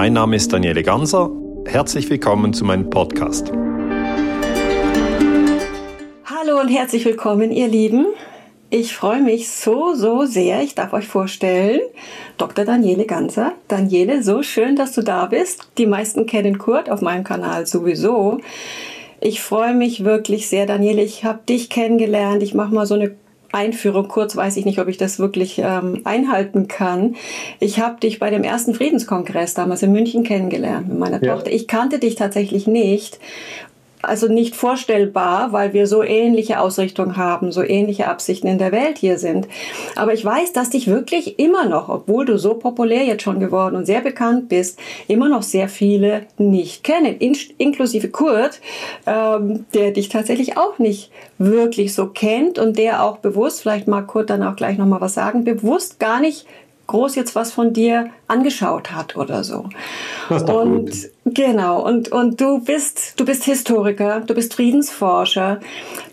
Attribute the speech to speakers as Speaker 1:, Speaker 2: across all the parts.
Speaker 1: Mein Name ist Daniele Ganser. Herzlich willkommen zu meinem Podcast.
Speaker 2: Hallo und herzlich willkommen, ihr Lieben. Ich freue mich so, so sehr. Ich darf euch vorstellen, Dr. Daniele Ganser. Daniele, so schön, dass du da bist. Die meisten kennen Kurt auf meinem Kanal sowieso. Ich freue mich wirklich sehr, Daniele. Ich habe dich kennengelernt. Ich mache mal so eine Einführung kurz, weiß ich nicht, ob ich das wirklich ähm, einhalten kann. Ich habe dich bei dem ersten Friedenskongress damals in München kennengelernt mit meiner ja. Tochter. Ich kannte dich tatsächlich nicht also nicht vorstellbar, weil wir so ähnliche Ausrichtungen haben, so ähnliche Absichten in der Welt hier sind. Aber ich weiß, dass dich wirklich immer noch, obwohl du so populär jetzt schon geworden und sehr bekannt bist, immer noch sehr viele nicht kennen, in, inklusive Kurt, ähm, der dich tatsächlich auch nicht wirklich so kennt und der auch bewusst, vielleicht mag Kurt dann auch gleich nochmal was sagen, bewusst gar nicht groß jetzt was von dir angeschaut hat oder so.
Speaker 3: Das ist doch und gut.
Speaker 2: genau und und du bist du bist Historiker, du bist Friedensforscher.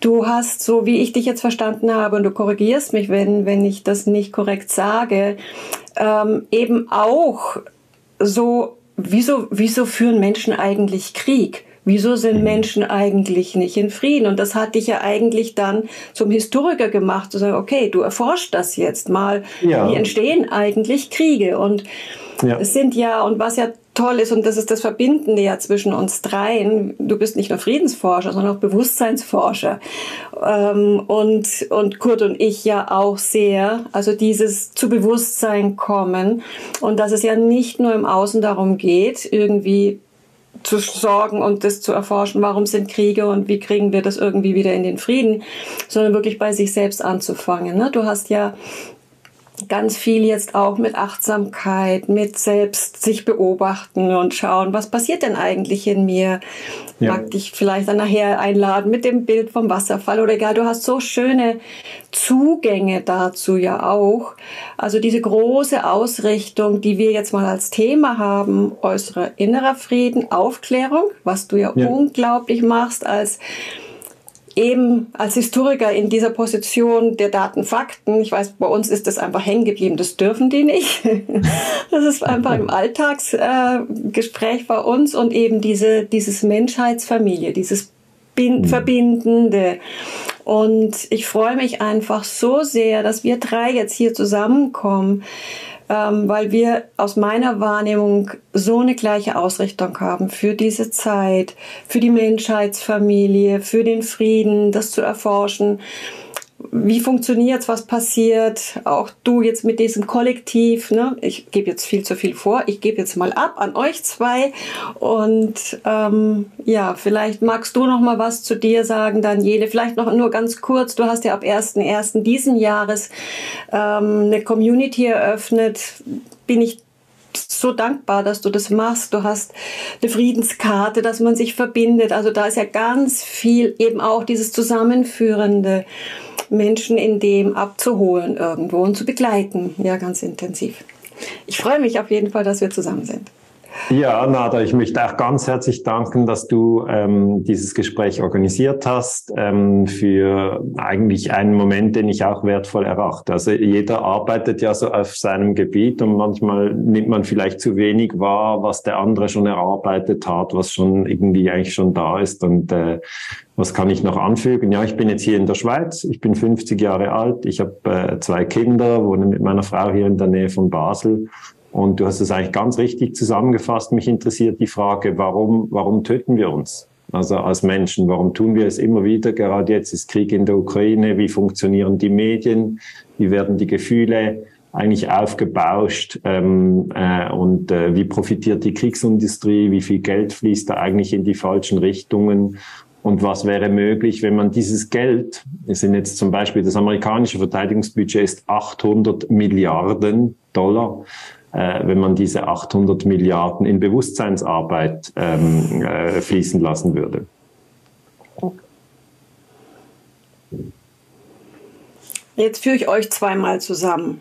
Speaker 2: Du hast so wie ich dich jetzt verstanden habe und du korrigierst mich, wenn wenn ich das nicht korrekt sage, ähm, eben auch so wieso wieso führen Menschen eigentlich Krieg? Wieso sind. Menschen eigentlich nicht in Frieden? Und das hat dich ja eigentlich dann zum Historiker gemacht, zu sagen, okay, du erforscht das jetzt mal. Ja. Wie entstehen eigentlich Kriege? Und ja. es sind ja, und was ja toll ist, und das ist das Verbindende ja zwischen uns dreien, du bist nicht nur Friedensforscher, sondern auch Bewusstseinsforscher. Ähm, und, und Kurt und ich ja auch sehr, also dieses zu Bewusstsein kommen und dass es ja nicht nur im Außen darum geht, irgendwie zu sorgen und das zu erforschen, warum sind Kriege und wie kriegen wir das irgendwie wieder in den Frieden, sondern wirklich bei sich selbst anzufangen. Ne? Du hast ja ganz viel jetzt auch mit Achtsamkeit, mit selbst sich beobachten und schauen, was passiert denn eigentlich in mir. Ja. Mag dich vielleicht dann nachher einladen mit dem Bild vom Wasserfall oder egal. Du hast so schöne Zugänge dazu ja auch. Also diese große Ausrichtung, die wir jetzt mal als Thema haben, äußerer innerer Frieden, Aufklärung, was du ja, ja. unglaublich machst als eben als Historiker in dieser Position der Daten, Fakten, ich weiß, bei uns ist das einfach hängen geblieben, das dürfen die nicht. Das ist einfach im Alltagsgespräch bei uns und eben diese, dieses Menschheitsfamilie, dieses Bin mhm. Verbindende. Und ich freue mich einfach so sehr, dass wir drei jetzt hier zusammenkommen ähm, weil wir aus meiner Wahrnehmung so eine gleiche Ausrichtung haben für diese Zeit, für die Menschheitsfamilie, für den Frieden, das zu erforschen wie funktioniert's, was passiert, auch du jetzt mit diesem Kollektiv, ne? ich gebe jetzt viel zu viel vor, ich gebe jetzt mal ab an euch zwei. Und ähm, ja, vielleicht magst du noch mal was zu dir sagen, Daniele, vielleicht noch nur ganz kurz, du hast ja ab 1.1. diesen Jahres ähm, eine Community eröffnet, bin ich so dankbar, dass du das machst. Du hast eine Friedenskarte, dass man sich verbindet. Also da ist ja ganz viel eben auch dieses Zusammenführende. Menschen in dem abzuholen irgendwo und zu begleiten. Ja, ganz intensiv. Ich freue mich auf jeden Fall, dass wir zusammen sind.
Speaker 3: Ja, Nada, ich möchte auch ganz herzlich danken, dass du ähm, dieses Gespräch organisiert hast ähm, für eigentlich einen Moment, den ich auch wertvoll erachte. Also jeder arbeitet ja so auf seinem Gebiet und manchmal nimmt man vielleicht zu wenig wahr, was der andere schon erarbeitet hat, was schon irgendwie eigentlich schon da ist und äh, was kann ich noch anfügen? Ja, ich bin jetzt hier in der Schweiz. Ich bin 50 Jahre alt. Ich habe äh, zwei Kinder, wohne mit meiner Frau hier in der Nähe von Basel und du hast es eigentlich ganz richtig zusammengefasst. Mich interessiert die Frage, warum, warum töten wir uns? Also als Menschen, warum tun wir es immer wieder? Gerade jetzt ist Krieg in der Ukraine. Wie funktionieren die Medien? Wie werden die Gefühle eigentlich aufgebauscht? Ähm, äh, und äh, wie profitiert die Kriegsindustrie? Wie viel Geld fließt da eigentlich in die falschen Richtungen? Und was wäre möglich, wenn man dieses Geld, es sind jetzt zum Beispiel das amerikanische Verteidigungsbudget ist 800 Milliarden Dollar, äh, wenn man diese 800 Milliarden in Bewusstseinsarbeit ähm, äh, fließen lassen würde.
Speaker 2: Jetzt führe ich euch zweimal zusammen.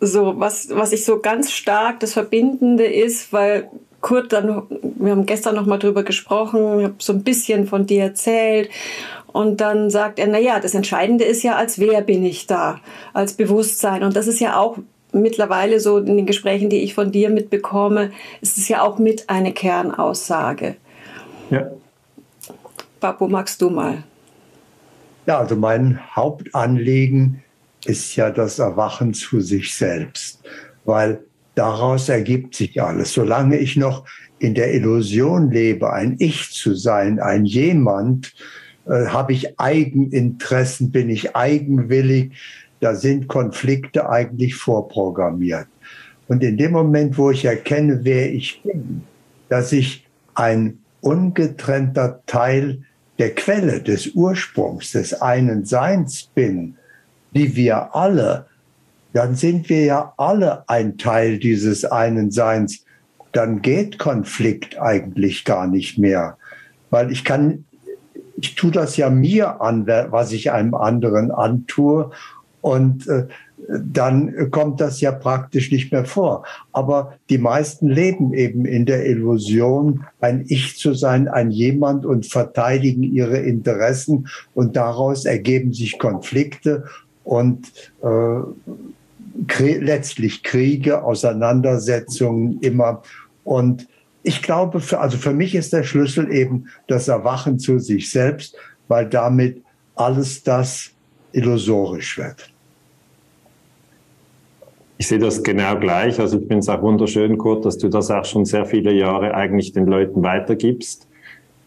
Speaker 2: So, was, was ich so ganz stark das Verbindende ist, weil Kurt dann, wir haben gestern noch mal drüber gesprochen, ich habe so ein bisschen von dir erzählt und dann sagt er, na ja, das Entscheidende ist ja, als wer bin ich da, als Bewusstsein und das ist ja auch mittlerweile so in den Gesprächen, die ich von dir mitbekomme, ist es ja auch mit eine Kernaussage. Ja. Papo, magst du mal?
Speaker 4: Ja, also mein Hauptanliegen ist ja das Erwachen zu sich selbst, weil daraus ergibt sich alles. Solange ich noch in der Illusion lebe, ein Ich zu sein, ein jemand, äh, habe ich Eigeninteressen, bin ich eigenwillig, da sind Konflikte eigentlich vorprogrammiert. Und in dem Moment, wo ich erkenne, wer ich bin, dass ich ein ungetrennter Teil der Quelle, des Ursprungs, des einen Seins bin, wie wir alle, dann sind wir ja alle ein Teil dieses einen Seins. Dann geht Konflikt eigentlich gar nicht mehr, weil ich kann, ich tue das ja mir an, was ich einem anderen antue und äh, dann kommt das ja praktisch nicht mehr vor. Aber die meisten leben eben in der Illusion, ein Ich zu sein, ein jemand und verteidigen ihre Interessen und daraus ergeben sich Konflikte und äh, letztlich Kriege, Auseinandersetzungen immer. Und ich glaube, für, also für mich ist der Schlüssel eben das Erwachen zu sich selbst, weil damit alles das illusorisch wird.
Speaker 3: Ich sehe das genau gleich. Also ich finde es auch wunderschön, Kurt, dass du das auch schon sehr viele Jahre eigentlich den Leuten weitergibst.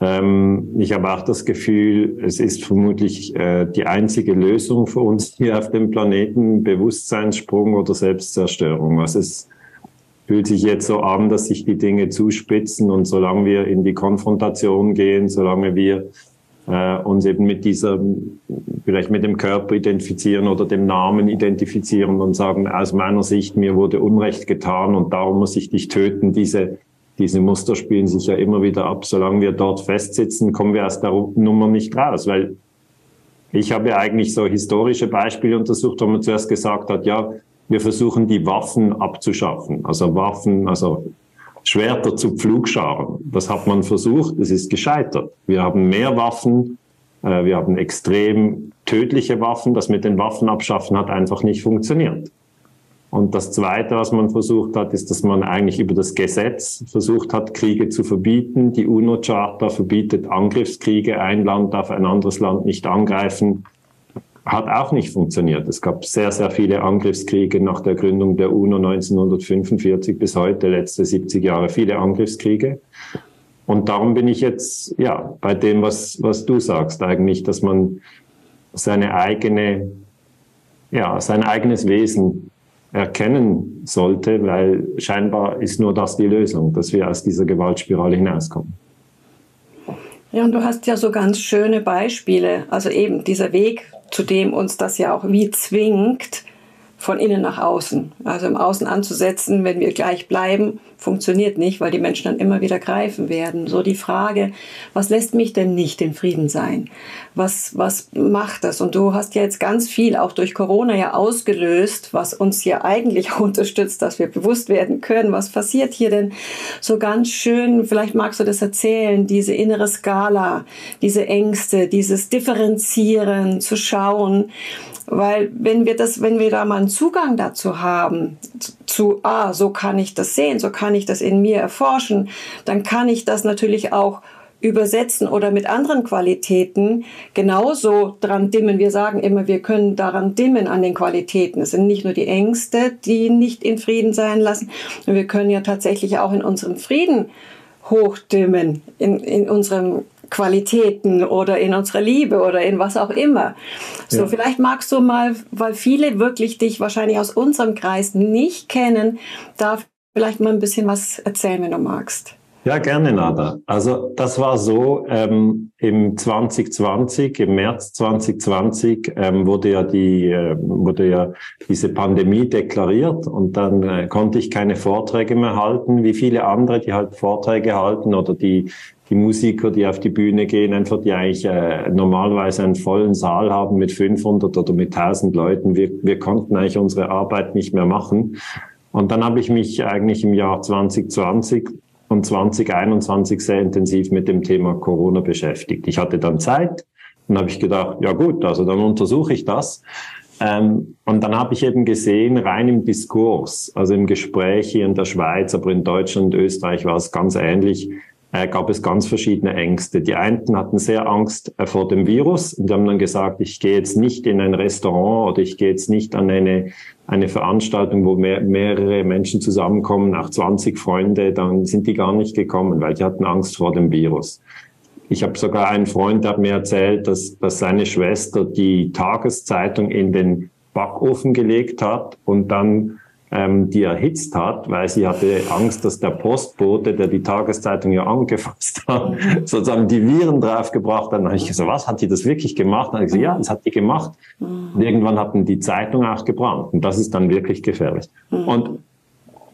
Speaker 3: Ähm, ich habe auch das Gefühl, es ist vermutlich äh, die einzige Lösung für uns hier auf dem Planeten, Bewusstseinssprung oder Selbstzerstörung. Also es fühlt sich jetzt so an, dass sich die Dinge zuspitzen und solange wir in die Konfrontation gehen, solange wir äh, uns eben mit dieser, vielleicht mit dem Körper identifizieren oder dem Namen identifizieren und sagen, aus meiner Sicht, mir wurde Unrecht getan und darum muss ich dich töten. Diese, diese Muster spielen sich ja immer wieder ab. Solange wir dort festsitzen, kommen wir aus der Nummer nicht raus, weil ich habe ja eigentlich so historische Beispiele untersucht, wo man zuerst gesagt hat, ja, wir versuchen die Waffen abzuschaffen. Also Waffen, also Schwerter zu Pflugscharen. Das hat man versucht, es ist gescheitert. Wir haben mehr Waffen, äh, wir haben extrem tödliche Waffen. Das mit den Waffen abschaffen hat einfach nicht funktioniert. Und das Zweite, was man versucht hat, ist, dass man eigentlich über das Gesetz versucht hat, Kriege zu verbieten. Die UNO-Charta verbietet Angriffskriege. Ein Land darf ein anderes Land nicht angreifen hat auch nicht funktioniert. Es gab sehr, sehr viele Angriffskriege nach der Gründung der UNO 1945 bis heute, letzte 70 Jahre, viele Angriffskriege. Und darum bin ich jetzt, ja, bei dem, was, was du sagst, eigentlich, dass man seine eigene, ja, sein eigenes Wesen erkennen sollte, weil scheinbar ist nur das die Lösung, dass wir aus dieser Gewaltspirale hinauskommen.
Speaker 2: Ja, und du hast ja so ganz schöne Beispiele. Also eben dieser Weg zu dem uns das ja auch wie zwingt, von innen nach außen. Also im Außen anzusetzen, wenn wir gleich bleiben, funktioniert nicht, weil die Menschen dann immer wieder greifen werden. So die Frage, was lässt mich denn nicht in Frieden sein? Was, was macht das? Und du hast ja jetzt ganz viel auch durch Corona ja ausgelöst, was uns ja eigentlich unterstützt, dass wir bewusst werden können. Was passiert hier denn so ganz schön? Vielleicht magst du das erzählen, diese innere Skala, diese Ängste, dieses Differenzieren, zu schauen, weil wenn wir das, wenn wir da mal einen Zugang dazu haben, zu, ah, so kann ich das sehen, so kann ich das in mir erforschen, dann kann ich das natürlich auch übersetzen oder mit anderen Qualitäten genauso dran dimmen. Wir sagen immer, wir können daran dimmen an den Qualitäten. Es sind nicht nur die Ängste, die nicht in Frieden sein lassen. Wir können ja tatsächlich auch in unserem Frieden hochdimmen, in, in unserem Qualitäten oder in unserer Liebe oder in was auch immer. So, ja. vielleicht magst du mal, weil viele wirklich dich wahrscheinlich aus unserem Kreis nicht kennen, da vielleicht mal ein bisschen was erzählen, wenn du magst.
Speaker 3: Ja, gerne, Nada. Also das war so, ähm, im 2020, im März 2020 ähm, wurde ja die äh, wurde ja diese Pandemie deklariert und dann äh, konnte ich keine Vorträge mehr halten, wie viele andere, die halt Vorträge halten oder die die Musiker, die auf die Bühne gehen, einfach die eigentlich äh, normalerweise einen vollen Saal haben mit 500 oder mit 1000 Leuten. Wir, wir konnten eigentlich unsere Arbeit nicht mehr machen. Und dann habe ich mich eigentlich im Jahr 2020 und 2021 sehr intensiv mit dem Thema Corona beschäftigt. Ich hatte dann Zeit und habe ich gedacht, ja gut, also dann untersuche ich das. Ähm, und dann habe ich eben gesehen, rein im Diskurs, also im Gespräch hier in der Schweiz, aber in Deutschland und Österreich war es ganz ähnlich, äh, gab es ganz verschiedene Ängste. Die einen hatten sehr Angst äh, vor dem Virus und die haben dann gesagt, ich gehe jetzt nicht in ein Restaurant oder ich gehe jetzt nicht an eine, eine Veranstaltung, wo mehr, mehrere Menschen zusammenkommen, auch 20 Freunde, dann sind die gar nicht gekommen, weil die hatten Angst vor dem Virus. Ich habe sogar einen Freund, der hat mir erzählt, dass, dass seine Schwester die Tageszeitung in den Backofen gelegt hat und dann ähm, die erhitzt hat, weil sie hatte Angst, dass der Postbote, der die Tageszeitung ja angefasst hat, sozusagen die Viren draufgebracht hat. Dann habe ich gesagt, was, hat die das wirklich gemacht? Dann habe ich gesagt, ja, das hat die gemacht. Und irgendwann hatten die Zeitung auch gebrannt. Und das ist dann wirklich gefährlich. Mhm. Und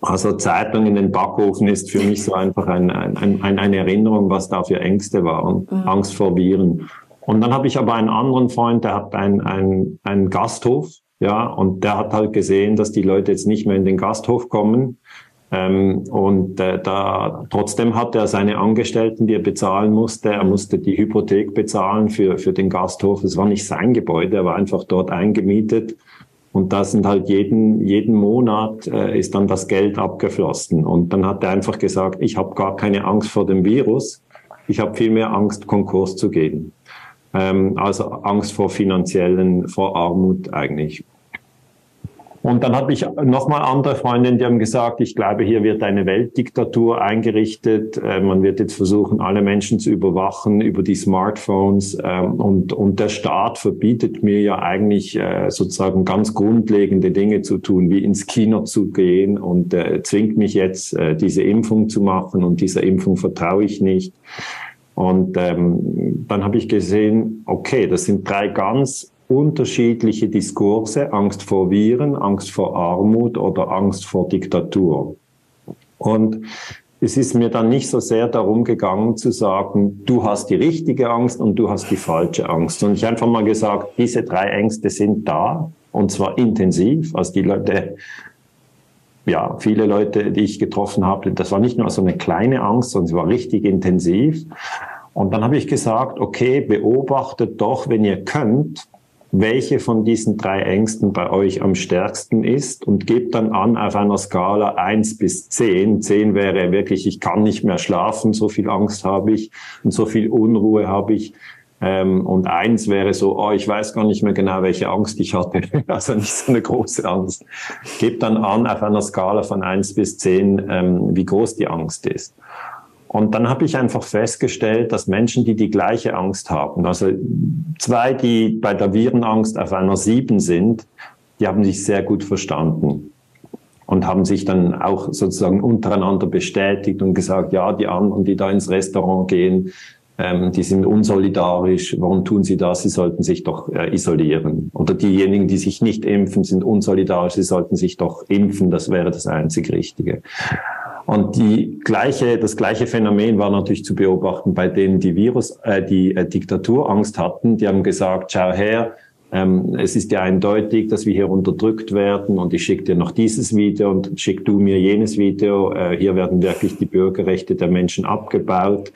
Speaker 3: also Zeitung in den Backofen ist für mich so einfach ein, ein, ein, eine Erinnerung, was da für Ängste waren. Mhm. Angst vor Viren. Und dann habe ich aber einen anderen Freund, der hat einen ein, ein Gasthof, ja, und der hat halt gesehen, dass die Leute jetzt nicht mehr in den Gasthof kommen. Ähm, und äh, da trotzdem hat er seine Angestellten, die er bezahlen musste. Er musste die Hypothek bezahlen für, für den Gasthof. Es war nicht sein Gebäude, er war einfach dort eingemietet. Und da sind halt jeden, jeden Monat äh, ist dann das Geld abgeflossen. Und dann hat er einfach gesagt, ich habe gar keine Angst vor dem Virus, ich habe viel mehr Angst, Konkurs zu gehen. Ähm, also Angst vor finanziellen, vor Armut eigentlich. Und dann habe ich nochmal andere Freundinnen, die haben gesagt, ich glaube, hier wird eine Weltdiktatur eingerichtet. Äh, man wird jetzt versuchen, alle Menschen zu überwachen über die Smartphones. Ähm, und, und der Staat verbietet mir ja eigentlich äh, sozusagen ganz grundlegende Dinge zu tun, wie ins Kino zu gehen und äh, zwingt mich jetzt, diese Impfung zu machen. Und dieser Impfung vertraue ich nicht. Und ähm, dann habe ich gesehen, okay, das sind drei ganz unterschiedliche Diskurse, Angst vor Viren, Angst vor Armut oder Angst vor Diktatur. Und es ist mir dann nicht so sehr darum gegangen zu sagen, du hast die richtige Angst und du hast die falsche Angst, sondern ich einfach mal gesagt, diese drei Ängste sind da und zwar intensiv. Also die Leute, ja, viele Leute, die ich getroffen habe, das war nicht nur so eine kleine Angst, sondern sie war richtig intensiv. Und dann habe ich gesagt, okay, beobachtet doch, wenn ihr könnt, welche von diesen drei Ängsten bei euch am stärksten ist und gebt dann an auf einer Skala eins bis zehn. Zehn wäre wirklich, ich kann nicht mehr schlafen, so viel Angst habe ich und so viel Unruhe habe ich. Ähm, und eins wäre so, oh, ich weiß gar nicht mehr genau, welche Angst ich hatte. Also nicht so eine große Angst. Gebt dann an auf einer Skala von eins bis zehn, ähm, wie groß die Angst ist. Und dann habe ich einfach festgestellt, dass Menschen, die die gleiche Angst haben, also zwei, die bei der Virenangst auf einer sieben sind, die haben sich sehr gut verstanden und haben sich dann auch sozusagen untereinander bestätigt und gesagt, ja, die anderen, die da ins Restaurant gehen, ähm, die sind unsolidarisch. Warum tun sie das? Sie sollten sich doch äh, isolieren. Oder diejenigen, die sich nicht impfen, sind unsolidarisch. Sie sollten sich doch impfen. Das wäre das einzig Richtige. Und die gleiche, das gleiche Phänomen war natürlich zu beobachten bei denen, die Virus, äh, die äh, Diktaturangst hatten. Die haben gesagt, schau her, ähm, es ist ja eindeutig, dass wir hier unterdrückt werden und ich schicke dir noch dieses Video und schick du mir jenes Video. Äh, hier werden wirklich die Bürgerrechte der Menschen abgebaut.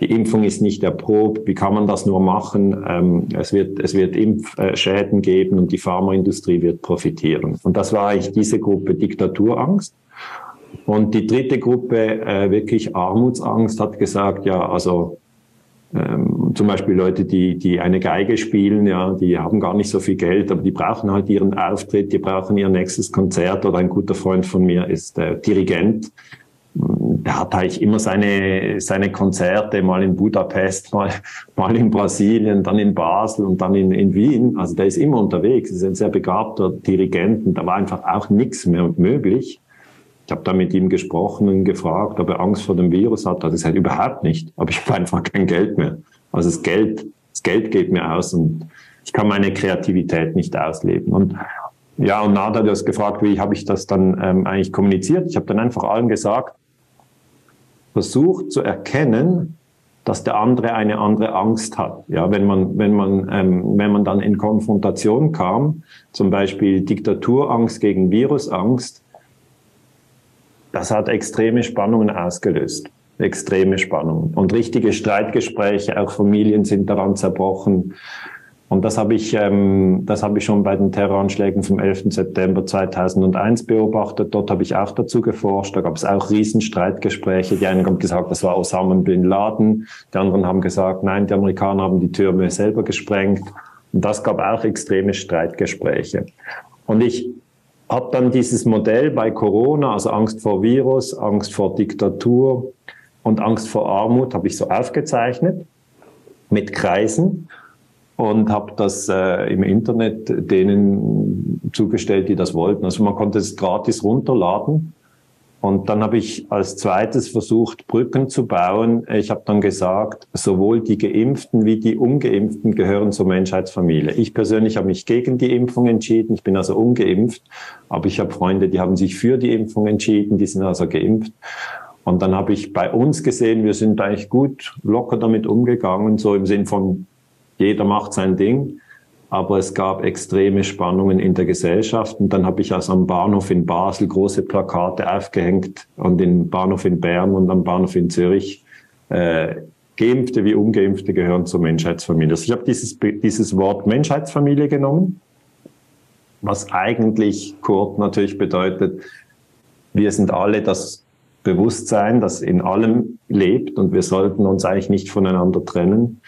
Speaker 3: Die Impfung ist nicht erprobt. Wie kann man das nur machen? Ähm, es wird, es wird Impfschäden geben und die Pharmaindustrie wird profitieren. Und das war eigentlich diese Gruppe Diktaturangst. Und die dritte Gruppe, äh, wirklich Armutsangst, hat gesagt, ja, also ähm, zum Beispiel Leute, die, die eine Geige spielen, ja, die haben gar nicht so viel Geld, aber die brauchen halt ihren Auftritt, die brauchen ihr nächstes Konzert. Oder ein guter Freund von mir ist äh, Dirigent. Der hat eigentlich immer seine, seine Konzerte, mal in Budapest, mal, mal in Brasilien, dann in Basel und dann in, in Wien. Also der ist immer unterwegs, ist ein sehr begabter Dirigent und da war einfach auch nichts mehr möglich. Ich habe da mit ihm gesprochen und gefragt, ob er Angst vor dem Virus hat. Das ist halt überhaupt nicht. Aber ich habe einfach kein Geld mehr. Also das Geld, das Geld geht mir aus und ich kann meine Kreativität nicht ausleben. Und ja, und Nada, du hast gefragt, wie habe ich das dann ähm, eigentlich kommuniziert? Ich habe dann einfach allen gesagt, versucht zu erkennen, dass der andere eine andere Angst hat. Ja, wenn man, wenn man, ähm, wenn man dann in Konfrontation kam, zum Beispiel Diktaturangst gegen Virusangst, das hat extreme Spannungen ausgelöst. Extreme Spannungen. Und richtige Streitgespräche, auch Familien sind daran zerbrochen. Und das habe ich, ähm, das habe ich schon bei den Terroranschlägen vom 11. September 2001 beobachtet. Dort habe ich auch dazu geforscht. Da gab es auch Riesenstreitgespräche. Die einen haben gesagt, das war Osama bin Laden. Die anderen haben gesagt, nein, die Amerikaner haben die Türme selber gesprengt. Und das gab auch extreme Streitgespräche. Und ich habe dann dieses Modell bei Corona, also Angst vor Virus, Angst vor Diktatur und Angst vor Armut, habe ich so aufgezeichnet mit Kreisen und habe das äh, im Internet denen zugestellt, die das wollten. Also man konnte es gratis runterladen. Und dann habe ich als zweites versucht, Brücken zu bauen. Ich habe dann gesagt, sowohl die Geimpften wie die Ungeimpften gehören zur Menschheitsfamilie. Ich persönlich habe mich gegen die Impfung entschieden. Ich bin also ungeimpft. Aber ich habe Freunde, die haben sich für die Impfung entschieden. Die sind also geimpft. Und dann habe ich bei uns gesehen, wir sind eigentlich gut locker damit umgegangen, so im Sinn von jeder macht sein Ding, aber es gab extreme Spannungen in der Gesellschaft. Und dann habe ich also am Bahnhof in Basel große Plakate aufgehängt und im Bahnhof in Bern und am Bahnhof in Zürich. Äh, Geimpfte wie Ungeimpfte gehören zur Menschheitsfamilie. Also ich habe dieses, dieses Wort Menschheitsfamilie genommen, was eigentlich Kurt natürlich bedeutet, wir sind alle das Bewusstsein, das in allem lebt und wir sollten uns eigentlich nicht voneinander trennen.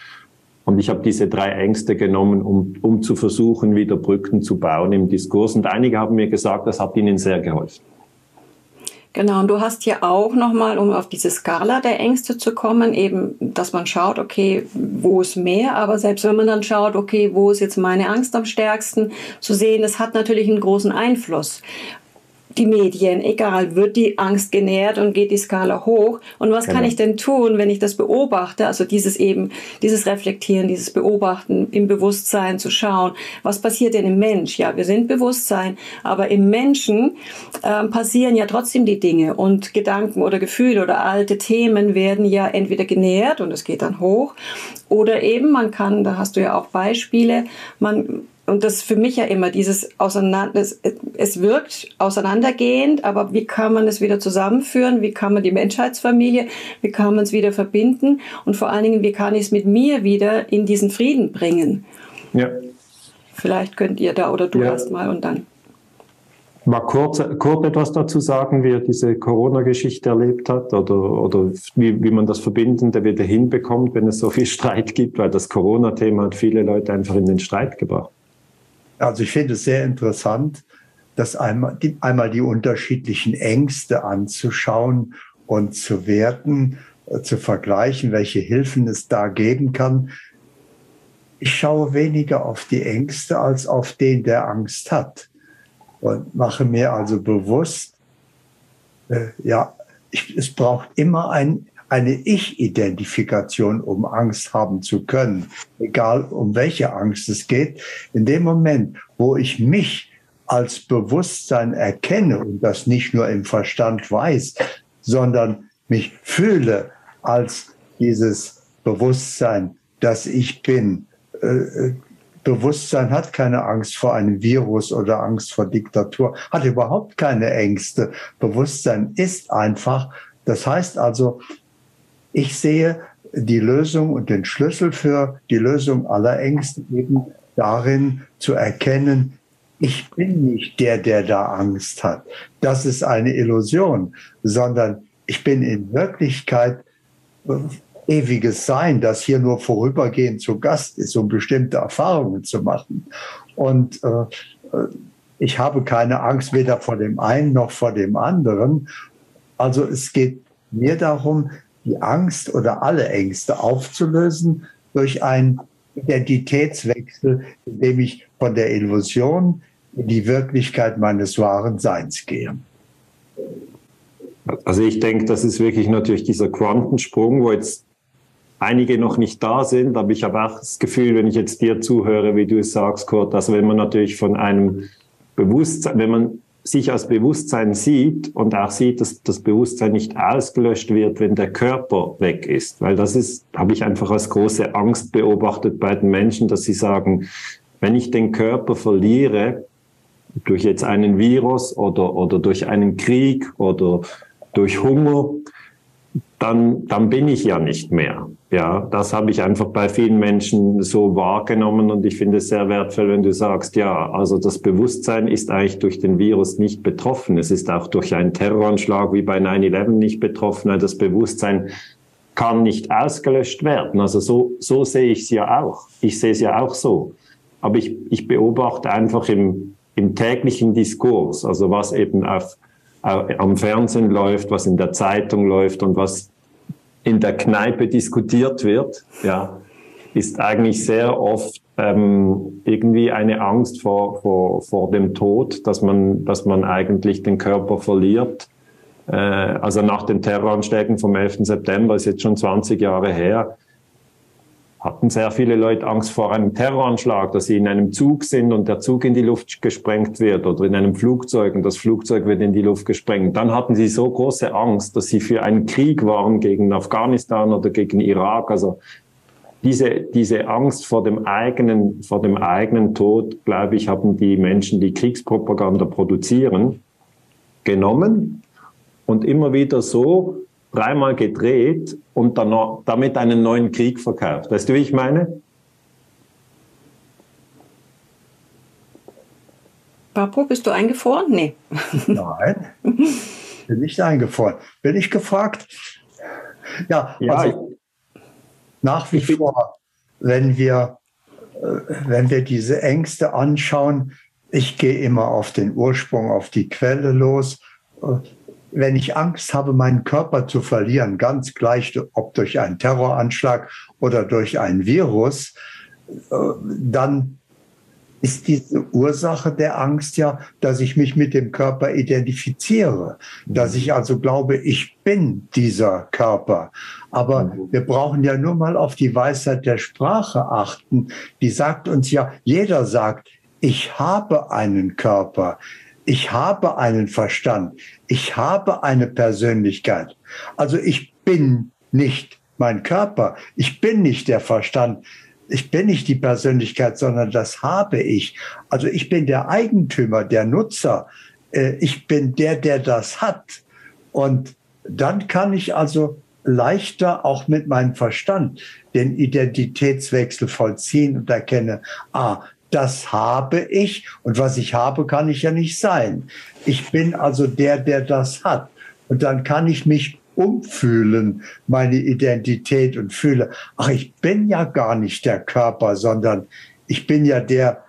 Speaker 3: Und ich habe diese drei Ängste genommen, um, um zu versuchen, wieder Brücken zu bauen im Diskurs. Und einige haben mir gesagt, das hat ihnen sehr geholfen.
Speaker 2: Genau, und du hast ja auch nochmal, um auf diese Skala der Ängste zu kommen, eben, dass man schaut, okay, wo ist mehr, aber selbst wenn man dann schaut, okay, wo ist jetzt meine Angst am stärksten, zu sehen, es hat natürlich einen großen Einfluss die Medien, egal, wird die Angst genährt und geht die Skala hoch. Und was genau. kann ich denn tun, wenn ich das beobachte? Also dieses eben, dieses Reflektieren, dieses Beobachten im Bewusstsein zu schauen, was passiert denn im Mensch? Ja, wir sind Bewusstsein, aber im Menschen äh, passieren ja trotzdem die Dinge und Gedanken oder Gefühle oder alte Themen werden ja entweder genährt und es geht dann hoch oder eben man kann, da hast du ja auch Beispiele, man und das für mich ja immer dieses Auseinander, es, es wirkt auseinandergehend, aber wie kann man es wieder zusammenführen? Wie kann man die Menschheitsfamilie, wie kann man es wieder verbinden? Und vor allen Dingen, wie kann ich es mit mir wieder in diesen Frieden bringen?
Speaker 3: Ja.
Speaker 2: Vielleicht könnt ihr da oder du ja. erst mal und dann.
Speaker 3: Mal kurz, kurz etwas dazu sagen, wie er diese Corona-Geschichte erlebt hat oder, oder wie, wie man das Verbindende wieder hinbekommt, wenn es so viel Streit gibt, weil das Corona-Thema hat viele Leute einfach in den Streit gebracht.
Speaker 4: Also ich finde es sehr interessant, dass einmal die, einmal die unterschiedlichen Ängste anzuschauen und zu werten, äh, zu vergleichen, welche Hilfen es da geben kann. Ich schaue weniger auf die Ängste als auf den, der Angst hat und mache mir also bewusst, äh, ja, ich, es braucht immer ein eine Ich-Identifikation, um Angst haben zu können, egal um welche Angst es geht. In dem Moment, wo ich mich als Bewusstsein erkenne und das nicht nur im Verstand weiß, sondern mich fühle als dieses Bewusstsein, dass ich bin. Äh, äh, Bewusstsein hat keine Angst vor einem Virus oder Angst vor Diktatur, hat überhaupt keine Ängste. Bewusstsein ist einfach. Das heißt also, ich sehe die Lösung und den Schlüssel für die Lösung aller Ängste eben darin zu erkennen, ich bin nicht der, der da Angst hat. Das ist eine Illusion, sondern ich bin in Wirklichkeit äh, ewiges Sein, das hier nur vorübergehend zu Gast ist, um bestimmte Erfahrungen zu machen. Und äh, äh ich habe keine Angst weder vor dem einen noch vor dem anderen. Also es geht mir darum, die Angst oder alle Ängste aufzulösen durch einen Identitätswechsel, indem ich von der Illusion in die Wirklichkeit meines wahren Seins gehe.
Speaker 3: Also ich denke, das ist wirklich natürlich dieser Quantensprung, wo jetzt einige noch nicht da sind, aber ich habe auch das Gefühl, wenn ich jetzt dir zuhöre, wie du es sagst, Kurt, also wenn man natürlich von einem Bewusstsein, wenn man sich als Bewusstsein sieht und auch sieht, dass das Bewusstsein nicht ausgelöscht wird, wenn der Körper weg ist. Weil das ist, habe ich einfach als große Angst beobachtet bei den Menschen, dass sie sagen, wenn ich den Körper verliere, durch jetzt einen Virus oder, oder durch einen Krieg oder durch Hunger, dann, dann bin ich ja nicht mehr. Ja, das habe ich einfach bei vielen Menschen so wahrgenommen und ich finde es sehr wertvoll, wenn du sagst, ja, also das Bewusstsein ist eigentlich durch den Virus nicht betroffen. Es ist auch durch einen Terroranschlag wie bei 9-11 nicht betroffen. Das Bewusstsein kann nicht ausgelöscht werden. Also so, so sehe ich es ja auch. Ich sehe es ja auch so. Aber ich, ich beobachte einfach im, im täglichen Diskurs, also was eben auf, am Fernsehen läuft, was in der Zeitung läuft und was in der Kneipe diskutiert wird, ja, ist eigentlich sehr oft ähm, irgendwie eine Angst vor, vor, vor dem Tod, dass man, dass man eigentlich den Körper verliert. Äh, also nach den Terroranschlägen vom 11. September ist jetzt schon 20 Jahre her, hatten sehr viele Leute Angst vor einem Terroranschlag, dass sie in einem Zug sind und der Zug in die Luft gesprengt wird oder in einem Flugzeug und das Flugzeug wird in die Luft gesprengt. Dann hatten sie so große Angst, dass sie für einen Krieg waren gegen Afghanistan oder gegen Irak. Also diese, diese Angst vor dem eigenen, vor dem eigenen Tod, glaube ich, haben die Menschen, die Kriegspropaganda produzieren, genommen und immer wieder so dreimal gedreht und dann noch, damit einen neuen Krieg verkauft. Weißt du, wie ich meine?
Speaker 2: Papo, bist du eingefroren? Nee.
Speaker 4: Nein, bin nicht eingefroren. Bin ich gefragt? Ja, ja also nach wie vor, wenn wir, äh, wenn wir diese Ängste anschauen, ich gehe immer auf den Ursprung, auf die Quelle los wenn ich Angst habe, meinen Körper zu verlieren, ganz gleich, ob durch einen Terroranschlag oder durch ein Virus, äh, dann ist diese Ursache der Angst ja, dass ich mich mit dem Körper identifiziere, dass ich also glaube, ich bin dieser Körper. Aber wir brauchen ja nur mal auf die Weisheit der Sprache achten. Die sagt uns ja, jeder sagt, ich habe einen Körper ich habe einen Verstand, ich habe eine Persönlichkeit. Also ich bin nicht mein Körper, ich bin nicht der Verstand, ich bin nicht die Persönlichkeit, sondern das habe ich. Also ich bin der Eigentümer, der Nutzer, äh, ich bin der, der das hat. Und dann kann ich also leichter auch mit meinem Verstand den Identitätswechsel vollziehen und erkenne, ah, das habe ich und was ich habe, kann ich ja nicht sein. Ich bin also der, der das hat. Und dann kann ich mich umfühlen, meine Identität und fühle, ach, ich bin ja gar nicht der Körper, sondern ich bin ja der,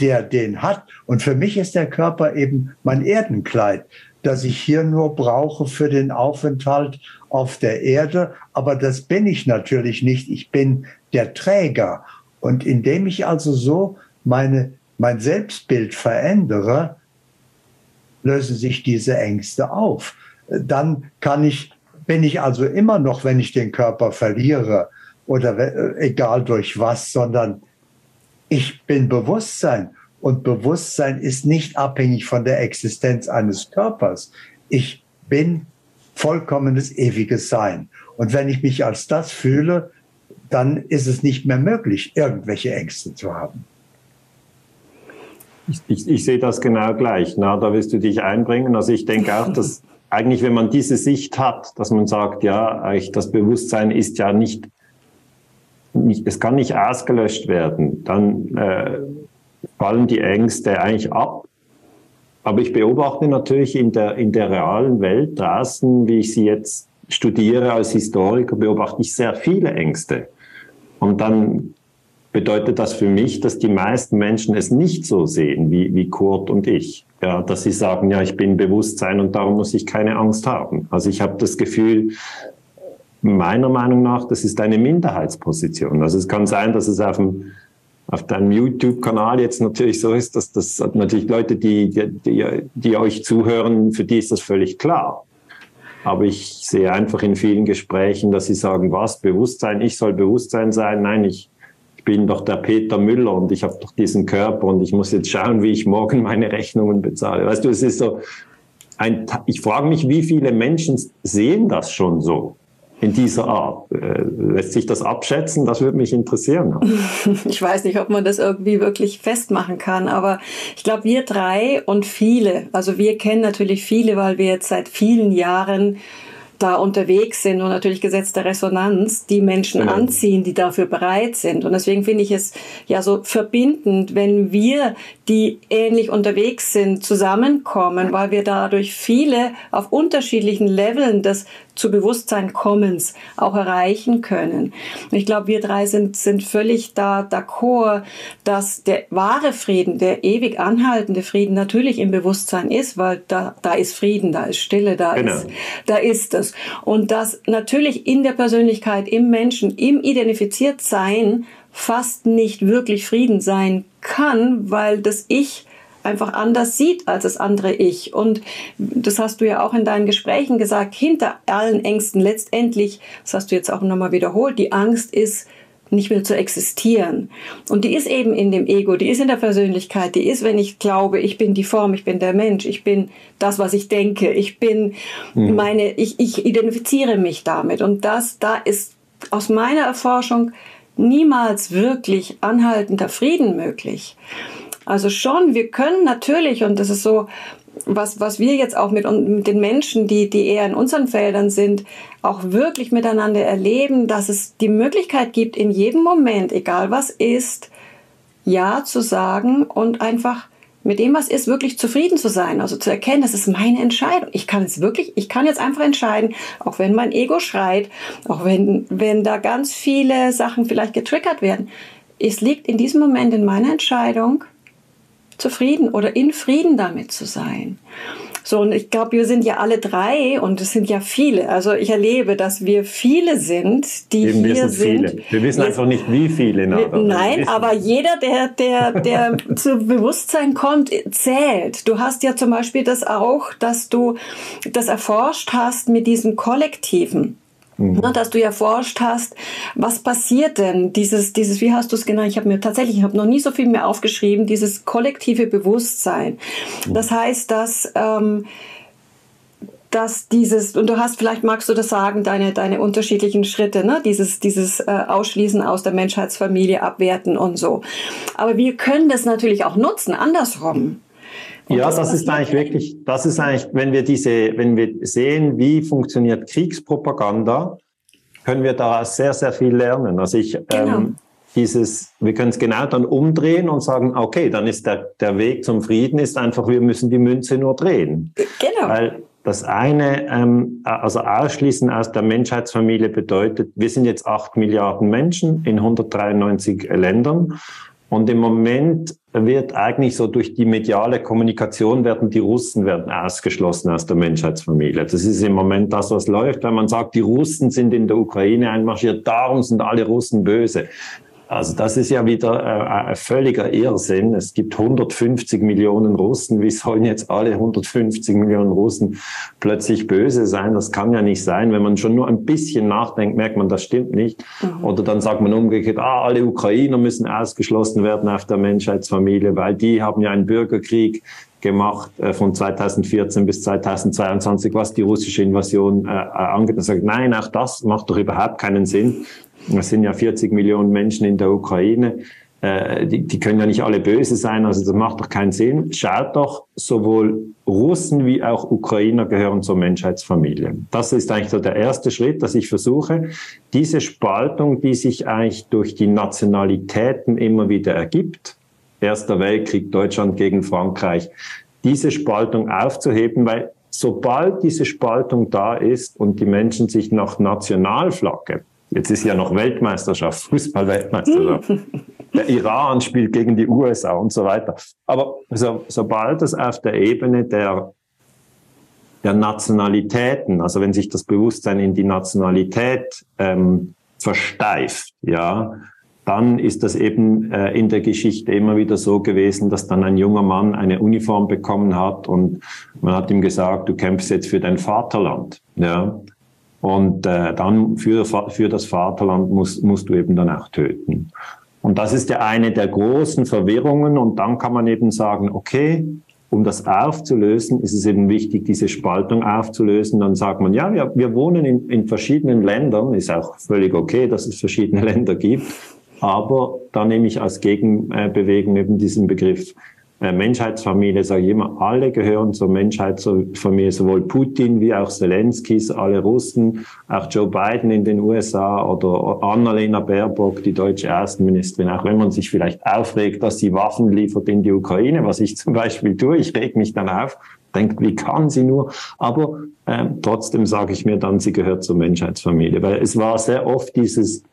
Speaker 4: der den hat. Und für mich ist der Körper eben mein Erdenkleid, das ich hier nur brauche für den Aufenthalt auf der Erde. Aber das bin ich natürlich nicht. Ich bin der Träger. Und indem ich also so meine, mein Selbstbild verändere, lösen sich diese Ängste auf. Dann kann ich, bin ich also immer noch, wenn ich den Körper verliere oder äh, egal durch was, sondern ich bin Bewusstsein. Und Bewusstsein ist nicht abhängig von der Existenz eines Körpers. Ich bin vollkommenes ewiges Sein. Und wenn ich mich als das fühle, dann ist es nicht mehr möglich, irgendwelche Ängste zu haben.
Speaker 3: Ich, ich, sehe das genau gleich. Na, da wirst du dich einbringen. Also ich denke auch, dass eigentlich, wenn man diese Sicht hat, dass man sagt, ja, eigentlich das Bewusstsein ist ja nicht, nicht es kann nicht ausgelöscht werden, dann äh, fallen die Ängste eigentlich ab. Aber ich beobachte natürlich in der, in der realen Welt draußen, wie ich sie jetzt studiere als Historiker, beobachte ich sehr viele Ängste. Und dann bedeutet das für mich, dass die meisten Menschen es nicht so sehen wie, wie Kurt und ich. Ja, dass sie sagen, ja, ich bin Bewusstsein und darum muss ich keine Angst haben. Also ich habe das Gefühl, meiner Meinung nach, das ist eine Minderheitsposition. Also es kann sein, dass es auf dem auf deinem YouTube-Kanal jetzt natürlich so ist, dass das natürlich Leute, die, die, die euch zuhören, für die ist das völlig klar. Aber ich sehe einfach in vielen Gesprächen, dass sie sagen, was, Bewusstsein, ich soll Bewusstsein sein. Nein, ich, bin doch der Peter Müller und ich habe doch diesen Körper und ich muss jetzt schauen, wie ich morgen meine Rechnungen bezahle. Weißt du, es ist so ein, ich frage mich, wie viele Menschen sehen das schon so? in dieser Art. Äh, lässt sich das abschätzen? Das würde mich interessieren.
Speaker 2: Ich weiß nicht, ob man das irgendwie wirklich festmachen kann, aber ich glaube, wir drei und viele, also wir kennen natürlich viele, weil wir jetzt seit vielen Jahren da unterwegs sind und natürlich Gesetz der Resonanz die Menschen genau. anziehen, die dafür bereit sind. Und deswegen finde ich es ja so verbindend, wenn wir, die ähnlich unterwegs sind, zusammenkommen, weil wir dadurch viele auf unterschiedlichen Leveln des zu Bewusstsein kommens auch erreichen können. Ich glaube, wir drei sind, sind völlig da d'accord, dass der wahre Frieden, der ewig anhaltende Frieden natürlich im Bewusstsein ist, weil da, da ist Frieden, da ist Stille, da genau. ist, da ist es. Und dass natürlich in der Persönlichkeit, im Menschen, im Identifiziertsein fast nicht wirklich Frieden sein kann, weil das Ich einfach anders sieht als das andere Ich. Und das hast du ja auch in deinen Gesprächen gesagt, hinter allen Ängsten letztendlich, das hast du jetzt auch nochmal wiederholt, die Angst ist, nicht mehr zu existieren. Und die ist eben in dem Ego, die ist in der Persönlichkeit, die ist, wenn ich glaube, ich bin die Form, ich bin der Mensch, ich bin das, was ich denke, ich bin mhm. meine, ich, ich identifiziere mich damit. Und das, da ist aus meiner Erforschung niemals wirklich anhaltender Frieden möglich. Also schon, wir können natürlich, und das ist so, was, was wir jetzt auch mit, mit den Menschen, die, die eher in unseren Feldern sind, auch wirklich miteinander erleben, dass es die Möglichkeit gibt, in jedem Moment, egal was ist, Ja zu sagen und einfach mit dem, was ist, wirklich zufrieden zu sein. Also zu erkennen, das ist meine Entscheidung. Ich kann es wirklich, ich kann jetzt einfach entscheiden, auch wenn mein Ego schreit, auch wenn, wenn da ganz viele Sachen vielleicht getriggert werden. Es liegt in diesem Moment in meiner Entscheidung, zufrieden oder in Frieden damit zu sein. So, und ich glaube, wir sind ja alle drei und es sind ja viele. Also ich erlebe, dass wir viele sind, die Eben, hier wir sind.
Speaker 3: Viele. Wir wissen einfach nicht, wie viele.
Speaker 2: Wir, nein, aber jeder, der, der, der zu Bewusstsein kommt, zählt. Du hast ja zum Beispiel das auch, dass du das erforscht hast mit diesem Kollektiven. Mhm. Dass du erforscht hast, was passiert denn? Dieses, dieses, wie hast du es genannt? Ich habe mir tatsächlich, ich habe noch nie so viel mehr aufgeschrieben, dieses kollektive Bewusstsein. Mhm. Das heißt, dass ähm, dass dieses, und du hast, vielleicht magst du das sagen, deine, deine unterschiedlichen Schritte, ne? dieses, dieses äh, Ausschließen aus der Menschheitsfamilie, abwerten und so. Aber wir können das natürlich auch nutzen, andersrum.
Speaker 3: Und ja, das, ist eigentlich wirklich, das ist eigentlich, wenn wir diese, wenn wir sehen, wie funktioniert Kriegspropaganda, können wir daraus sehr, sehr viel lernen. Also ich, genau. ähm, dieses, wir können es genau dann umdrehen und sagen, okay, dann ist der, der Weg zum Frieden ist einfach, wir müssen die Münze nur drehen. Genau. Weil das eine, ähm, also ausschließen aus der Menschheitsfamilie bedeutet, wir sind jetzt acht Milliarden Menschen in 193 Ländern und im Moment wird eigentlich so durch die mediale Kommunikation werden die Russen werden ausgeschlossen aus der Menschheitsfamilie. Das ist im Moment das, was läuft. Wenn man sagt, die Russen sind in der Ukraine einmarschiert, darum sind alle Russen böse. Also das ist ja wieder äh, ein völliger Irrsinn. Es gibt 150 Millionen Russen. Wie sollen jetzt alle 150 Millionen Russen plötzlich böse sein? Das kann ja nicht sein. Wenn man schon nur ein bisschen nachdenkt, merkt man, das stimmt nicht. Mhm. Oder dann sagt man umgekehrt, ah, alle Ukrainer müssen ausgeschlossen werden auf der Menschheitsfamilie, weil die haben ja einen Bürgerkrieg gemacht äh, von 2014 bis 2022, was die russische Invasion äh, angeht. Und sagt, nein, auch das macht doch überhaupt keinen Sinn. Es sind ja 40 Millionen Menschen in der Ukraine. Äh, die, die können ja nicht alle böse sein, also das macht doch keinen Sinn. Schaut doch, sowohl Russen wie auch Ukrainer gehören zur Menschheitsfamilie. Das ist eigentlich so der erste Schritt, dass ich versuche, diese Spaltung, die sich eigentlich durch die Nationalitäten immer wieder ergibt, Erster Weltkrieg, Deutschland gegen Frankreich, diese Spaltung aufzuheben, weil sobald diese Spaltung da ist und die Menschen sich nach Nationalflagge Jetzt ist ja noch Weltmeisterschaft, Fußballweltmeisterschaft. Der Iran spielt gegen die USA und so weiter. Aber so, sobald es auf der Ebene der, der Nationalitäten, also wenn sich das Bewusstsein in die Nationalität ähm, versteift, ja, dann ist das eben äh, in der Geschichte immer wieder so gewesen, dass dann ein junger Mann eine Uniform bekommen hat und man hat ihm gesagt, du kämpfst jetzt für dein Vaterland. Ja. Und äh, dann für, für das Vaterland musst, musst du eben dann auch töten. Und das ist ja eine der großen Verwirrungen. Und dann kann man eben sagen, okay, um das aufzulösen, ist es eben wichtig, diese Spaltung aufzulösen. Dann sagt man, ja, wir, wir wohnen in, in verschiedenen Ländern. Ist auch völlig okay, dass es verschiedene Länder gibt. Aber da nehme ich als Gegenbewegung eben diesen Begriff Menschheitsfamilie, sage ich immer, alle gehören zur Menschheitsfamilie, sowohl Putin wie auch Zelenskis, alle Russen, auch Joe Biden in den USA oder Annalena Baerbock, die deutsche Außenministerin, auch wenn man sich vielleicht aufregt, dass sie Waffen liefert in die Ukraine, was ich zum Beispiel tue, ich reg mich dann auf, denke, wie kann sie nur? Aber äh, trotzdem sage ich mir dann, sie gehört zur Menschheitsfamilie, weil es war sehr oft dieses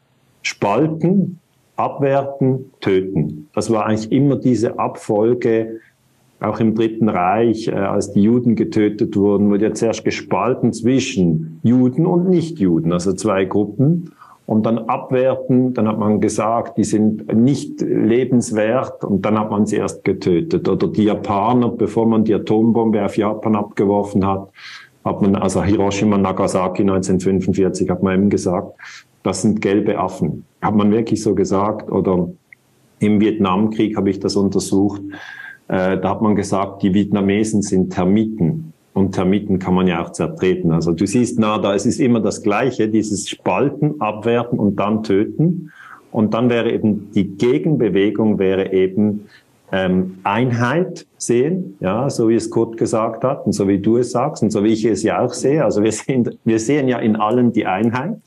Speaker 3: Spalten abwerten, töten. Das war eigentlich immer diese Abfolge, auch im Dritten Reich, äh, als die Juden getötet wurden, wurde ja zuerst gespalten zwischen Juden und Nichtjuden, also zwei Gruppen. Und dann abwerten, dann hat man gesagt, die sind nicht lebenswert und dann hat man sie erst getötet. Oder die Japaner, bevor man die Atombombe auf Japan abgeworfen hat, hat man, also Hiroshima, Nagasaki 1945, hat man eben gesagt, das sind gelbe Affen. Hat man wirklich so gesagt? Oder im Vietnamkrieg habe ich das untersucht. Äh, da hat man gesagt, die Vietnamesen sind Termiten. Und Termiten kann man ja auch zertreten. Also du siehst, na, da es ist immer das Gleiche, dieses Spalten, Abwerten und dann Töten. Und dann wäre eben die Gegenbewegung wäre eben ähm, Einheit sehen, ja, so wie es Kurt gesagt hat und so wie du es sagst und so wie ich es ja auch sehe. Also wir sehen, wir sehen ja in allen die Einheit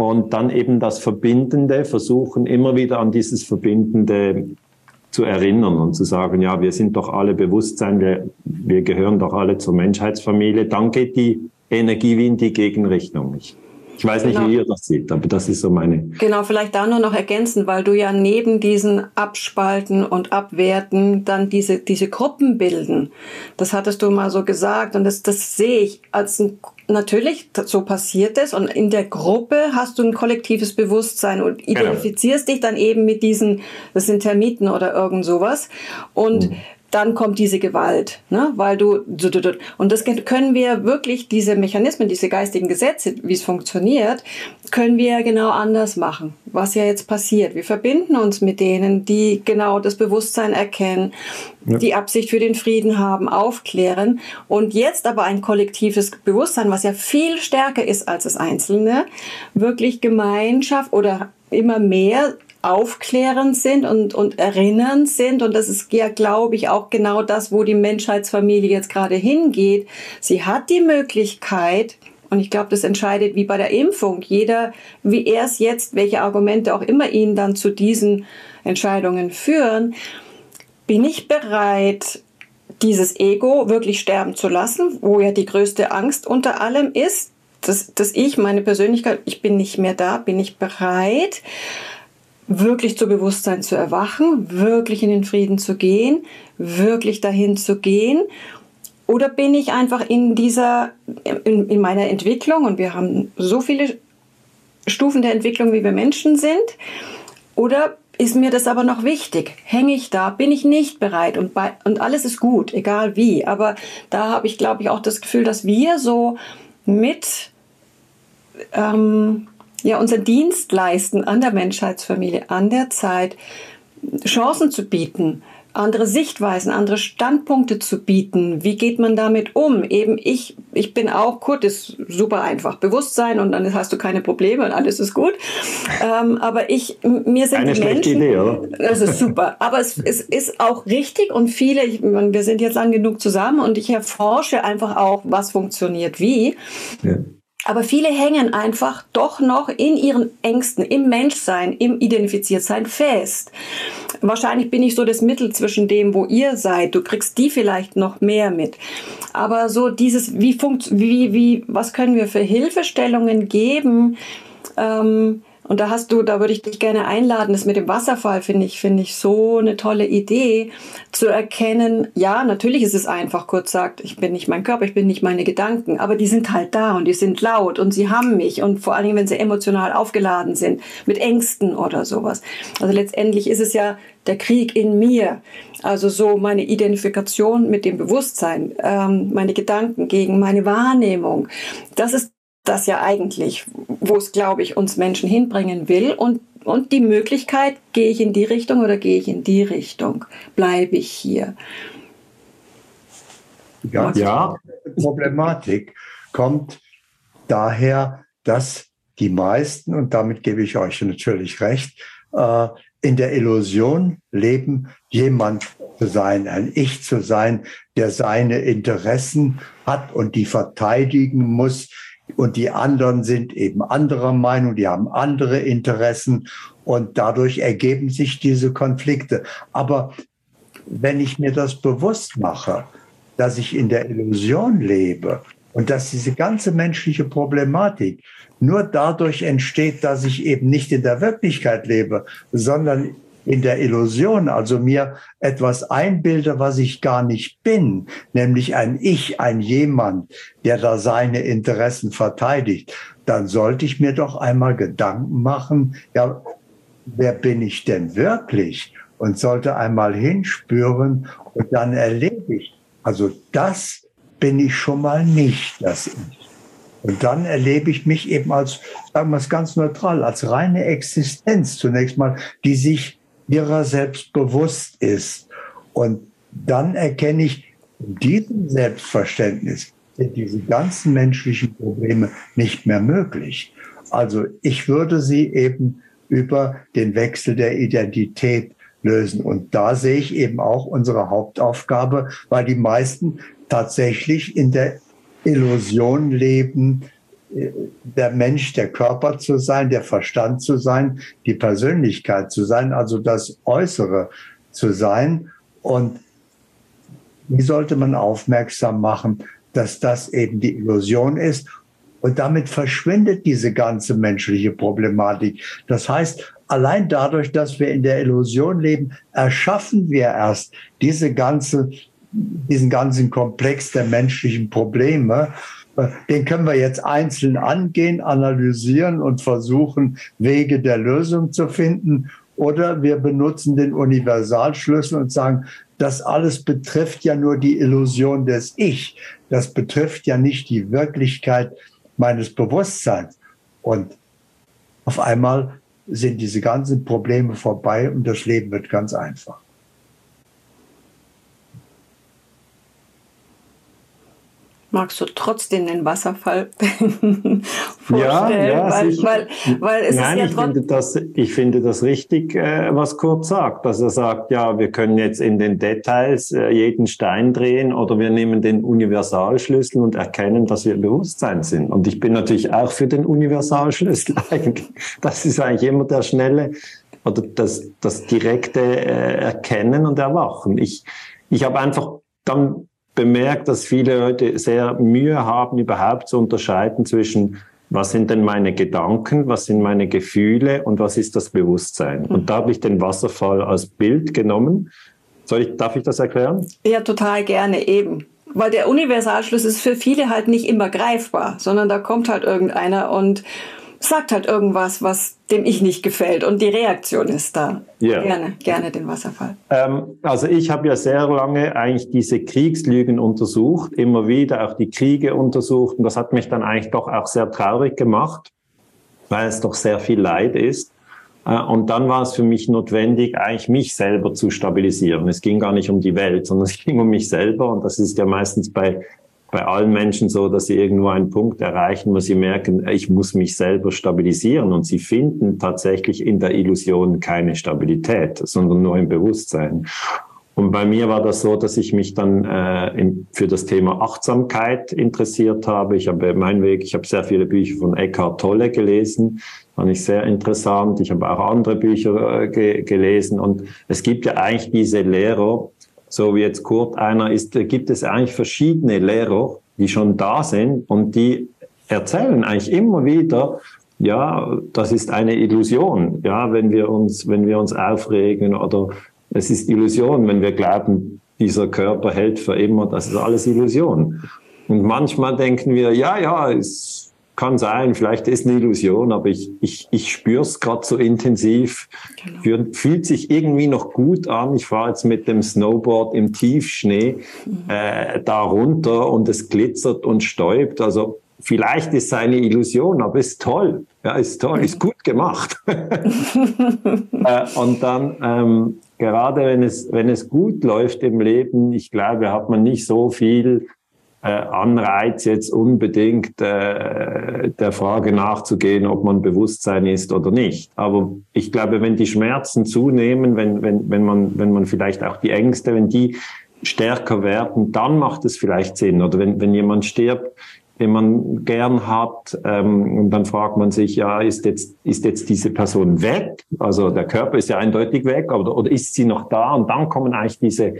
Speaker 3: und dann eben das Verbindende, versuchen immer wieder an dieses Verbindende zu erinnern und zu sagen, ja, wir sind doch alle Bewusstsein, wir, wir gehören doch alle zur Menschheitsfamilie, dann geht die Energie wie in die Gegenrichtung. Ich ich weiß nicht, genau. wie ihr das seht, aber das ist so meine.
Speaker 2: Genau, vielleicht da nur noch ergänzen, weil du ja neben diesen Abspalten und Abwerten dann diese, diese Gruppen bilden. Das hattest du mal so gesagt und das, das sehe ich als ein, natürlich, so passiert es und in der Gruppe hast du ein kollektives Bewusstsein und genau. identifizierst genau. dich dann eben mit diesen, das sind Termiten oder irgend sowas und mhm dann kommt diese Gewalt, ne? weil du und das können wir wirklich diese Mechanismen, diese geistigen Gesetze, wie es funktioniert, können wir genau anders machen. Was ja jetzt passiert, wir verbinden uns mit denen, die genau das Bewusstsein erkennen, ja. die Absicht für den Frieden haben, aufklären und jetzt aber ein kollektives Bewusstsein, was ja viel stärker ist als das Einzelne, wirklich Gemeinschaft oder immer mehr aufklärend sind und, und erinnernd sind. Und das ist ja, glaube ich, auch genau das, wo die Menschheitsfamilie jetzt gerade hingeht. Sie hat die Möglichkeit, und ich glaube, das entscheidet wie bei der Impfung. Jeder, wie er es jetzt, welche Argumente auch immer ihn dann zu diesen Entscheidungen führen, bin ich bereit, dieses Ego wirklich sterben zu lassen, wo ja die größte Angst unter allem ist, dass, dass ich, meine Persönlichkeit, ich bin nicht mehr da, bin ich bereit, wirklich zu Bewusstsein zu erwachen, wirklich in den Frieden zu gehen, wirklich dahin zu gehen? Oder bin ich einfach in dieser, in, in meiner Entwicklung, und wir haben so viele Stufen der Entwicklung, wie wir Menschen sind, oder ist mir das aber noch wichtig? Hänge ich da? Bin ich nicht bereit? Und, bei, und alles ist gut, egal wie. Aber da habe ich, glaube ich, auch das Gefühl, dass wir so mit ähm, ja unseren Dienst leisten an der Menschheitsfamilie, an der Zeit, Chancen zu bieten, andere Sichtweisen, andere Standpunkte zu bieten. Wie geht man damit um? Eben ich, ich bin auch, Kurt ist super einfach. Bewusstsein und dann hast du keine Probleme und alles ist gut. Ähm, aber ich, mir sind
Speaker 3: Eine
Speaker 2: die
Speaker 3: Menschen, Idee, oder?
Speaker 2: Das ist super. Aber es, es ist auch richtig und viele, ich, wir sind jetzt lang genug zusammen und ich erforsche einfach auch, was funktioniert wie. Ja. Aber viele hängen einfach doch noch in ihren Ängsten, im Menschsein, im Identifiziertsein fest. Wahrscheinlich bin ich so das Mittel zwischen dem, wo ihr seid. Du kriegst die vielleicht noch mehr mit. Aber so dieses, wie funkt, wie, wie, was können wir für Hilfestellungen geben? Ähm, und da hast du, da würde ich dich gerne einladen, das mit dem Wasserfall finde ich, finde ich so eine tolle Idee, zu erkennen, ja, natürlich ist es einfach, kurz sagt, ich bin nicht mein Körper, ich bin nicht meine Gedanken, aber die sind halt da und die sind laut und sie haben mich und vor allen Dingen, wenn sie emotional aufgeladen sind, mit Ängsten oder sowas. Also letztendlich ist es ja der Krieg in mir. Also so meine Identifikation mit dem Bewusstsein, ähm, meine Gedanken gegen meine Wahrnehmung. Das ist das ja eigentlich, wo es, glaube ich, uns Menschen hinbringen will und, und die Möglichkeit, gehe ich in die Richtung oder gehe ich in die Richtung? Bleibe ich hier?
Speaker 4: Ja, ja. Die Problematik kommt daher, dass die meisten, und damit gebe ich euch natürlich recht, äh, in der Illusion leben, jemand zu sein, ein Ich zu sein, der seine Interessen hat und die verteidigen muss. Und die anderen sind eben anderer Meinung, die haben andere Interessen und dadurch ergeben sich diese Konflikte. Aber wenn ich mir das bewusst mache, dass ich in der Illusion lebe und dass diese ganze menschliche Problematik nur dadurch entsteht, dass ich eben nicht in der Wirklichkeit lebe, sondern in der Illusion, also mir etwas einbilde, was ich gar nicht bin, nämlich ein Ich, ein jemand, der da seine Interessen verteidigt, dann sollte ich mir doch einmal Gedanken machen, ja, wer bin ich denn wirklich? Und sollte einmal hinspüren und dann erlebe ich, also das bin ich schon mal nicht, das Ich. Und dann erlebe ich mich eben als, sagen wir es ganz neutral, als reine Existenz zunächst mal, die sich ihrer selbst bewusst ist. Und dann erkenne ich, in diesem Selbstverständnis sind diese ganzen menschlichen Probleme nicht mehr möglich. Also ich würde sie eben über den Wechsel der Identität lösen. Und da sehe ich eben auch unsere Hauptaufgabe, weil die meisten tatsächlich in der Illusion leben, der Mensch, der Körper zu sein, der Verstand zu sein, die Persönlichkeit zu sein, also das Äußere zu sein. Und wie sollte man aufmerksam machen, dass das eben die Illusion ist? Und damit verschwindet diese ganze menschliche Problematik. Das heißt, allein dadurch, dass wir in der Illusion leben, erschaffen wir erst diese ganze, diesen ganzen Komplex der menschlichen Probleme. Den können wir jetzt einzeln angehen, analysieren und versuchen, Wege der Lösung zu finden. Oder wir benutzen den Universalschlüssel und sagen, das alles betrifft ja nur die Illusion des Ich. Das betrifft ja nicht die Wirklichkeit meines Bewusstseins. Und auf einmal sind diese ganzen Probleme vorbei und das Leben wird ganz einfach.
Speaker 2: Magst du trotzdem den Wasserfall vorstellen? Ja,
Speaker 3: ja weil, weil, weil es Nein, ist ja ich, finde das, ich finde das richtig, äh, was Kurt sagt. Dass er sagt, ja, wir können jetzt in den Details äh, jeden Stein drehen oder wir nehmen den Universalschlüssel und erkennen, dass wir Bewusstsein sind. Und ich bin natürlich auch für den Universalschlüssel eigentlich. Das ist eigentlich immer der schnelle oder das, das direkte äh, Erkennen und Erwachen. Ich, ich habe einfach dann bemerkt, dass viele Leute sehr Mühe haben, überhaupt zu unterscheiden zwischen was sind denn meine Gedanken, was sind meine Gefühle und was ist das Bewusstsein. Und da habe ich den Wasserfall als Bild genommen. Soll ich, darf ich das erklären?
Speaker 2: Ja, total gerne eben. Weil der Universalschluss ist für viele halt nicht immer greifbar, sondern da kommt halt irgendeiner und sagt halt irgendwas, was dem ich nicht gefällt und die Reaktion ist da. Yeah. Gerne, gerne den Wasserfall.
Speaker 3: Ähm, also ich habe ja sehr lange eigentlich diese Kriegslügen untersucht, immer wieder auch die Kriege untersucht und das hat mich dann eigentlich doch auch sehr traurig gemacht, weil es doch sehr viel Leid ist. Äh, und dann war es für mich notwendig, eigentlich mich selber zu stabilisieren. Es ging gar nicht um die Welt, sondern es ging um mich selber. Und das ist ja meistens bei bei allen Menschen so, dass sie irgendwo einen Punkt erreichen, wo sie merken, ich muss mich selber stabilisieren und sie finden tatsächlich in der Illusion keine Stabilität, sondern nur im Bewusstsein. Und bei mir war das so, dass ich mich dann äh, in, für das Thema Achtsamkeit interessiert habe. Ich habe meinen Weg, ich habe sehr viele Bücher von Eckhart Tolle gelesen, fand ich sehr interessant. Ich habe auch andere Bücher äh, ge gelesen und es gibt ja eigentlich diese Lehrer, so wie jetzt Kurt einer ist, gibt es eigentlich verschiedene Lehrer, die schon da sind und die erzählen eigentlich immer wieder, ja, das ist eine Illusion, ja, wenn wir uns, wenn wir uns aufregen oder es ist Illusion, wenn wir glauben, dieser Körper hält für immer, das ist alles Illusion. Und manchmal denken wir, ja, ja, es kann sein, vielleicht ist eine Illusion, aber ich, ich, ich spüre es gerade so intensiv. Genau. Fühlt sich irgendwie noch gut an. Ich fahre jetzt mit dem Snowboard im Tiefschnee mhm. äh, da runter und es glitzert und stäubt. Also vielleicht ist es eine Illusion, aber ist toll. Ja, ist toll, ist gut gemacht. äh, und dann, ähm, gerade wenn es, wenn es gut läuft im Leben, ich glaube, hat man nicht so viel Anreiz, jetzt unbedingt äh, der Frage nachzugehen, ob man Bewusstsein ist oder nicht. Aber ich glaube, wenn die Schmerzen zunehmen, wenn, wenn, wenn, man, wenn man vielleicht auch die Ängste, wenn die stärker werden, dann macht es vielleicht Sinn. Oder wenn, wenn jemand stirbt, den man gern hat, ähm, dann fragt man sich, ja, ist jetzt, ist jetzt diese Person weg? Also der Körper ist ja eindeutig weg, oder, oder ist sie noch da? Und dann kommen eigentlich diese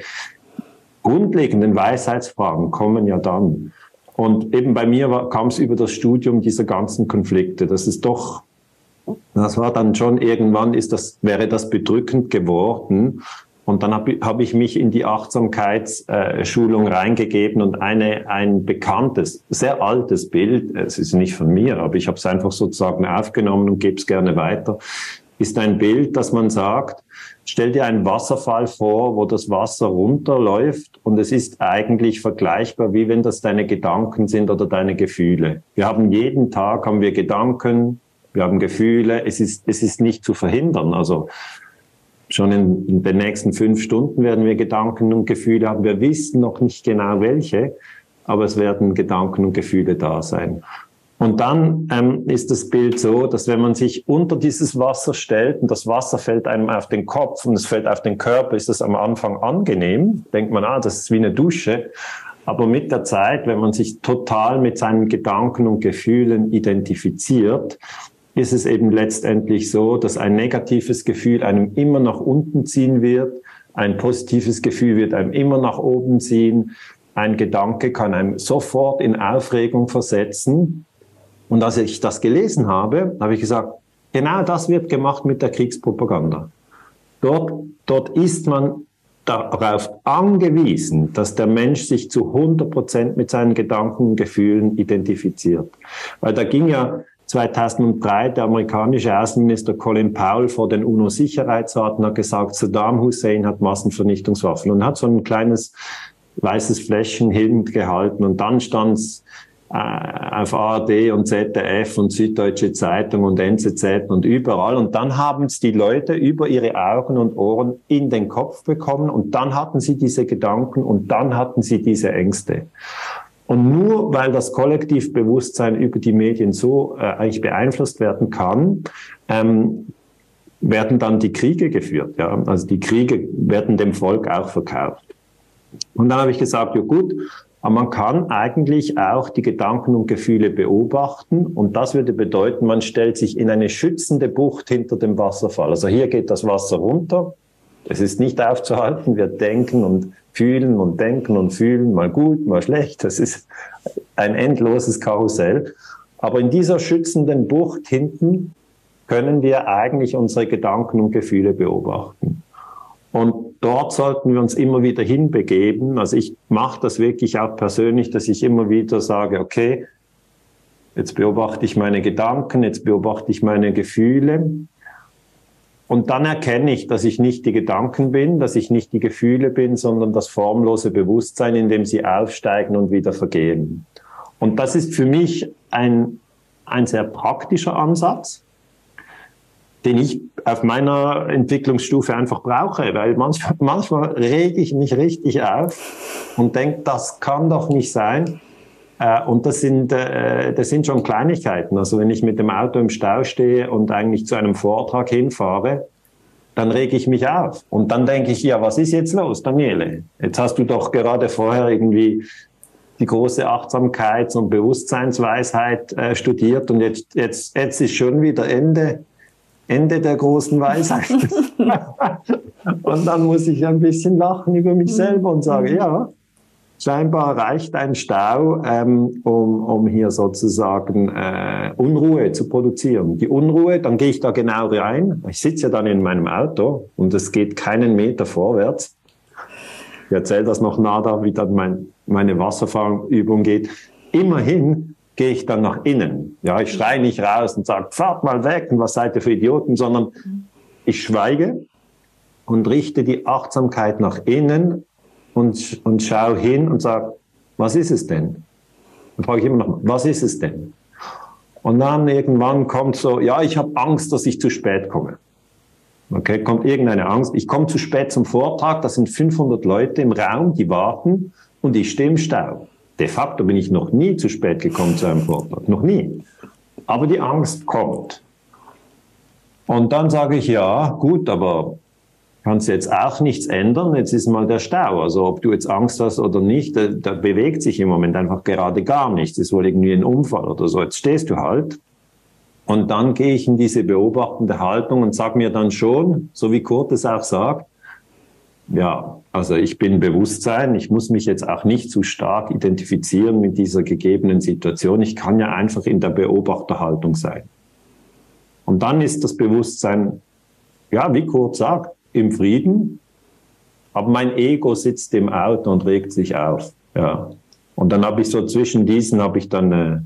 Speaker 3: grundlegenden Weisheitsfragen kommen ja dann. Und eben bei mir kam es über das Studium dieser ganzen Konflikte. Das ist doch, das war dann schon irgendwann ist das, wäre das bedrückend geworden. Und dann habe hab ich mich in die Achtsamkeitsschulung reingegeben und eine, ein bekanntes, sehr altes Bild, es ist nicht von mir, aber ich habe es einfach sozusagen aufgenommen und gebe es gerne weiter, ist ein Bild, dass man sagt, stell dir einen Wasserfall vor, wo das Wasser runterläuft und es ist eigentlich vergleichbar, wie wenn das deine Gedanken sind oder deine Gefühle. Wir haben jeden Tag haben wir Gedanken, wir haben Gefühle, es ist, es ist nicht zu verhindern. Also schon in, in den nächsten fünf Stunden werden wir Gedanken und Gefühle haben. Wir wissen noch nicht genau welche, aber es werden Gedanken und Gefühle da sein. Und dann ähm, ist das Bild so, dass wenn man sich unter dieses Wasser stellt und das Wasser fällt einem auf den Kopf und es fällt auf den Körper, ist das am Anfang angenehm. Denkt man, ah, das ist wie eine Dusche. Aber mit der Zeit, wenn man sich total mit seinen Gedanken und Gefühlen identifiziert, ist es eben letztendlich so, dass ein negatives Gefühl einem immer nach unten ziehen wird, ein positives Gefühl wird einem immer nach oben ziehen, ein Gedanke kann einem sofort in Aufregung versetzen und als ich das gelesen habe, habe ich gesagt, genau das wird gemacht mit der Kriegspropaganda. Dort, dort ist man darauf angewiesen, dass der Mensch sich zu 100 Prozent mit seinen Gedanken und Gefühlen identifiziert. Weil da ging ja 2003 der amerikanische Außenminister Colin Powell vor den UNO-Sicherheitsrat und hat gesagt, Saddam Hussein hat Massenvernichtungswaffen und hat so ein kleines weißes Fläschchen hingehalten und dann stand es äh, auf ARD und ZDF und Süddeutsche Zeitung und NZZ und überall. Und dann haben es die Leute über ihre Augen und Ohren in den Kopf bekommen und dann hatten sie diese Gedanken und dann hatten sie diese Ängste. Und nur weil das Kollektivbewusstsein über die Medien so äh, eigentlich beeinflusst werden kann, ähm, werden dann die Kriege geführt. Ja? Also die Kriege werden dem Volk auch verkauft. Und dann habe ich gesagt, ja gut, aber man kann eigentlich auch die Gedanken und Gefühle beobachten und das würde bedeuten, man stellt sich in eine schützende Bucht hinter dem Wasserfall. Also hier geht das Wasser runter. Es ist nicht aufzuhalten. Wir denken und fühlen und denken und fühlen, mal gut, mal schlecht. Das ist ein endloses Karussell. Aber in dieser schützenden Bucht hinten können wir eigentlich unsere Gedanken und Gefühle beobachten. Und dort sollten wir uns immer wieder hinbegeben. Also ich mache das wirklich auch persönlich, dass ich immer wieder sage, okay, jetzt beobachte ich meine Gedanken, jetzt beobachte ich meine Gefühle. Und dann erkenne ich, dass ich nicht die Gedanken bin, dass ich nicht die Gefühle bin, sondern das formlose Bewusstsein, in dem sie aufsteigen und wieder vergehen. Und das ist für mich ein, ein sehr praktischer Ansatz, den ich auf meiner Entwicklungsstufe einfach brauche, weil manchmal, manchmal rege ich mich richtig auf und denke, das kann doch nicht sein. Äh, und das sind, äh, das sind schon Kleinigkeiten. Also wenn ich mit dem Auto im Stau stehe und eigentlich zu einem Vortrag hinfahre, dann rege ich mich auf. Und dann denke ich, ja, was ist jetzt los, Daniele? Jetzt hast du doch gerade vorher irgendwie die große Achtsamkeits- und Bewusstseinsweisheit äh, studiert und jetzt, jetzt, jetzt ist schon wieder Ende Ende der großen Weisheit. und dann muss ich ein bisschen lachen über mich selber und sage, ja, scheinbar reicht ein Stau, ähm, um, um hier sozusagen äh, Unruhe zu produzieren. Die Unruhe, dann gehe ich da genau rein. Ich sitze ja dann in meinem Auto und es geht keinen Meter vorwärts. Ich erzähle das noch nada, wie dann mein, meine Wasserfallübung geht. Immerhin gehe ich dann nach innen. Ja, ich schreie nicht raus und sage, fahrt mal weg und was seid ihr für Idioten, sondern ich schweige und richte die Achtsamkeit nach innen und, und schaue hin und sage, was ist es denn? Dann frage ich immer noch, was ist es denn? Und dann irgendwann kommt so, ja, ich habe Angst, dass ich zu spät komme. Okay, kommt irgendeine Angst. Ich komme zu spät zum Vortrag, da sind 500 Leute im Raum, die warten und ich stehe im Stau De facto bin ich noch nie zu spät gekommen zu einem Vortrag. Noch nie. Aber die Angst kommt. Und dann sage ich, ja, gut, aber kannst jetzt auch nichts ändern. Jetzt ist mal der Stau. Also ob du jetzt Angst hast oder nicht, da, da bewegt sich im Moment einfach gerade gar nichts. Es wohl irgendwie ein Unfall oder so. Jetzt stehst du halt. Und dann gehe ich in diese beobachtende Haltung und sage mir dann schon, so wie Kurt es auch sagt, ja, also ich bin Bewusstsein, ich muss mich jetzt auch nicht zu stark identifizieren mit dieser gegebenen Situation. Ich kann ja einfach in der Beobachterhaltung sein. Und dann ist das Bewusstsein, ja, wie Kurt sagt, im Frieden, aber mein Ego sitzt im Auto und regt sich auf. Ja. Und dann habe ich so zwischen diesen habe ich dann eine, äh,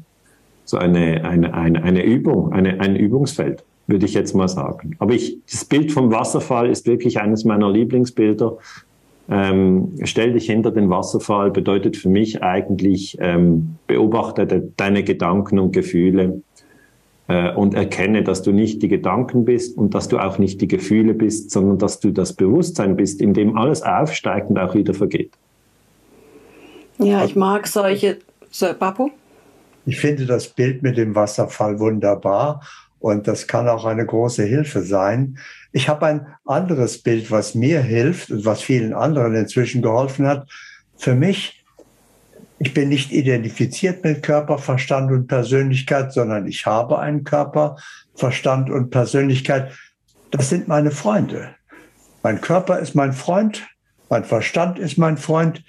Speaker 3: so eine, eine, eine, eine Übung, eine, ein Übungsfeld, würde ich jetzt mal sagen. Aber ich, das Bild vom Wasserfall ist wirklich eines meiner Lieblingsbilder. Ähm, stell dich hinter den Wasserfall bedeutet für mich eigentlich, ähm, beobachte de, deine Gedanken und Gefühle äh, und erkenne, dass du nicht die Gedanken bist und dass du auch nicht die Gefühle bist, sondern dass du das Bewusstsein bist, in dem alles aufsteigt und auch wieder vergeht.
Speaker 2: Ja, ich mag solche. So, Papu?
Speaker 4: Ich finde das Bild mit dem Wasserfall wunderbar und das kann auch eine große Hilfe sein. Ich habe ein anderes Bild, was mir hilft und was vielen anderen inzwischen geholfen hat. Für mich ich bin nicht identifiziert mit Körper, Verstand und Persönlichkeit, sondern ich habe einen Körper, Verstand und Persönlichkeit. Das sind meine Freunde. Mein Körper ist mein Freund, mein Verstand ist mein Freund.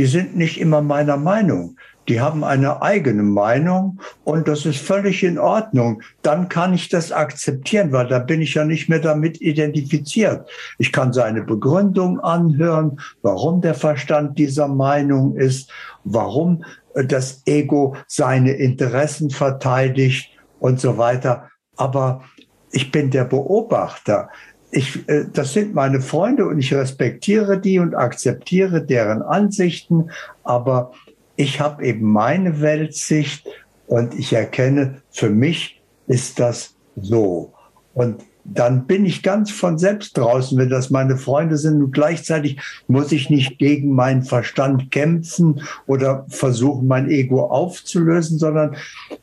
Speaker 4: Die sind nicht immer meiner Meinung die haben eine eigene Meinung und das ist völlig in Ordnung. Dann kann ich das akzeptieren, weil da bin ich ja nicht mehr damit identifiziert. Ich kann seine Begründung anhören, warum der Verstand dieser Meinung ist, warum das Ego seine Interessen verteidigt und so weiter. Aber ich bin der Beobachter. Ich, äh, das sind meine Freunde und ich respektiere die und akzeptiere deren Ansichten, aber ich habe eben meine Weltsicht und ich erkenne, für mich ist das so. Und dann bin ich ganz von selbst draußen, wenn das meine Freunde sind. Und gleichzeitig muss ich nicht gegen meinen Verstand kämpfen oder versuchen, mein Ego aufzulösen, sondern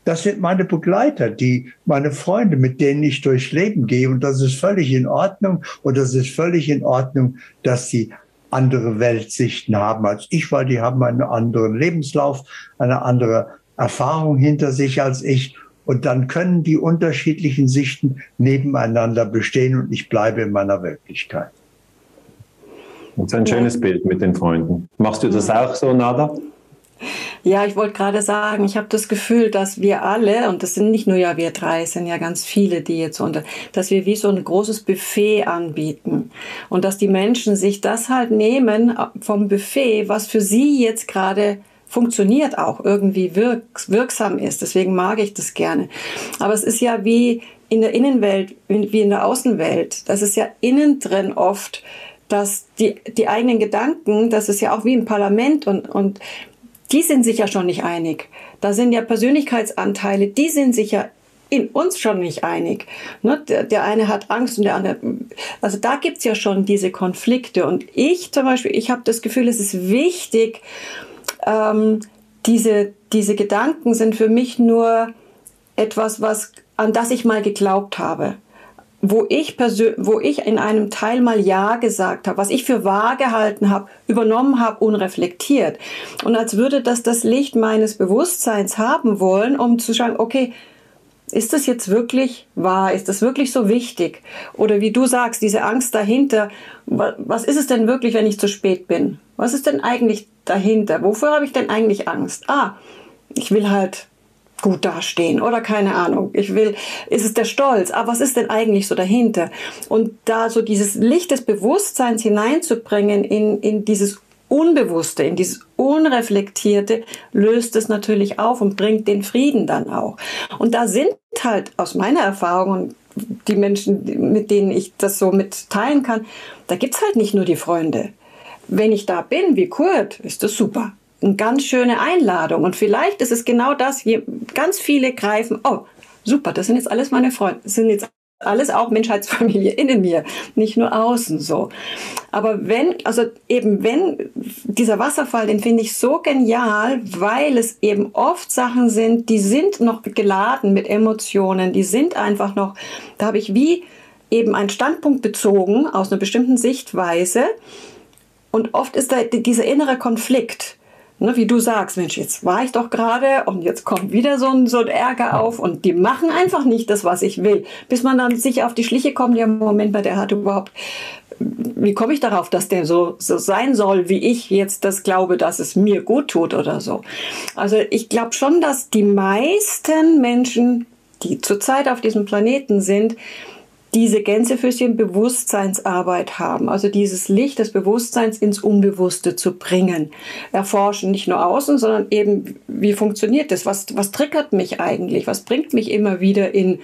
Speaker 4: das sind meine Begleiter, die meine Freunde, mit denen ich durchs Leben gehe. Und das ist völlig in Ordnung. Und das ist völlig in Ordnung, dass sie andere Weltsichten haben als ich, weil die haben einen anderen Lebenslauf, eine andere Erfahrung hinter sich als ich. Und dann können die unterschiedlichen Sichten nebeneinander bestehen und ich bleibe in meiner Wirklichkeit.
Speaker 3: Das ist ein schönes Bild mit den Freunden. Machst du das auch so, Nada?
Speaker 2: Ja, ich wollte gerade sagen, ich habe das Gefühl, dass wir alle, und das sind nicht nur ja wir drei, es sind ja ganz viele, die jetzt unter, dass wir wie so ein großes Buffet anbieten. Und dass die Menschen sich das halt nehmen vom Buffet, was für sie jetzt gerade funktioniert auch, irgendwie wirks wirksam ist. Deswegen mag ich das gerne. Aber es ist ja wie in der Innenwelt, wie in der Außenwelt. Das ist ja innen drin oft, dass die, die eigenen Gedanken, das ist ja auch wie im Parlament und, und die sind sich ja schon nicht einig. Da sind ja Persönlichkeitsanteile, die sind sich ja in uns schon nicht einig. Ne? Der, der eine hat Angst und der andere. Also da gibt's ja schon diese Konflikte. Und ich zum Beispiel, ich habe das Gefühl, es ist wichtig, ähm, diese, diese Gedanken sind für mich nur etwas, was, an das ich mal geglaubt habe wo ich wo ich in einem Teil mal Ja gesagt habe, was ich für wahr gehalten habe, übernommen habe, unreflektiert. Und als würde das das Licht meines Bewusstseins haben wollen, um zu schauen, okay, ist das jetzt wirklich wahr? Ist das wirklich so wichtig? Oder wie du sagst, diese Angst dahinter, was ist es denn wirklich, wenn ich zu spät bin? Was ist denn eigentlich dahinter? Wofür habe ich denn eigentlich Angst? Ah, ich will halt gut dastehen oder keine Ahnung. Ich will, ist es der Stolz? Aber was ist denn eigentlich so dahinter? Und da so dieses Licht des Bewusstseins hineinzubringen in, in dieses Unbewusste, in dieses Unreflektierte, löst es natürlich auf und bringt den Frieden dann auch. Und da sind halt aus meiner Erfahrung und die Menschen, mit denen ich das so mitteilen kann, da gibt's halt nicht nur die Freunde. Wenn ich da bin, wie Kurt, ist das super eine ganz schöne Einladung. Und vielleicht ist es genau das, ganz viele greifen, oh, super, das sind jetzt alles meine Freunde, das sind jetzt Alles auch Menschheitsfamilie innen mir, nicht nur außen so. Aber wenn, also eben wenn dieser Wasserfall, den finde ich so genial, weil es eben oft Sachen sind, die sind noch geladen mit Emotionen, die sind einfach noch, da habe ich wie eben einen Standpunkt bezogen aus einer bestimmten Sichtweise. Und oft ist da dieser innere Konflikt. Ne, wie du sagst, Mensch, jetzt war ich doch gerade und jetzt kommt wieder so ein, so ein Ärger auf und die machen einfach nicht das, was ich will. Bis man dann sicher auf die Schliche kommt, ja, Moment mal, der hat überhaupt, wie komme ich darauf, dass der so, so sein soll, wie ich jetzt das glaube, dass es mir gut tut oder so. Also ich glaube schon, dass die meisten Menschen, die zurzeit auf diesem Planeten sind, diese Gänsefüßchen Bewusstseinsarbeit haben, also dieses Licht des Bewusstseins ins Unbewusste zu bringen. Erforschen nicht nur außen, sondern eben, wie funktioniert das? Was, was triggert mich eigentlich? Was bringt mich immer wieder in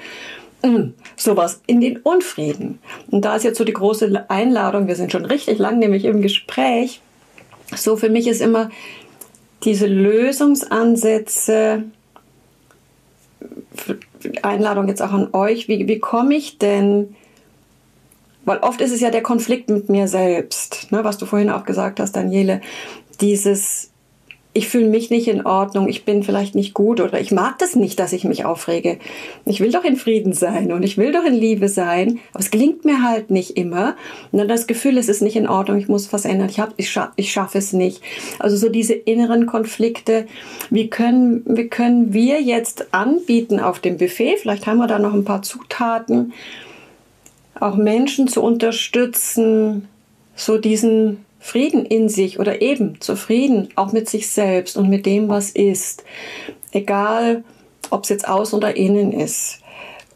Speaker 2: mm, sowas, in den Unfrieden? Und da ist jetzt so die große Einladung, wir sind schon richtig lang nämlich im Gespräch. So für mich ist immer diese Lösungsansätze, Einladung jetzt auch an euch, wie, wie komme ich denn, weil oft ist es ja der Konflikt mit mir selbst, ne, was du vorhin auch gesagt hast, Daniele, dieses ich fühle mich nicht in Ordnung, ich bin vielleicht nicht gut oder ich mag das nicht, dass ich mich aufrege. Ich will doch in Frieden sein und ich will doch in Liebe sein, aber es gelingt mir halt nicht immer. Und dann das Gefühl, es ist nicht in Ordnung, ich muss was ändern, ich, ich, scha ich schaffe es nicht. Also so diese inneren Konflikte, wie können, wie können wir jetzt anbieten auf dem Buffet, vielleicht haben wir da noch ein paar Zutaten, auch Menschen zu unterstützen, so diesen Frieden in sich oder eben zufrieden, auch mit sich selbst und mit dem, was ist. Egal, ob es jetzt außen oder innen ist.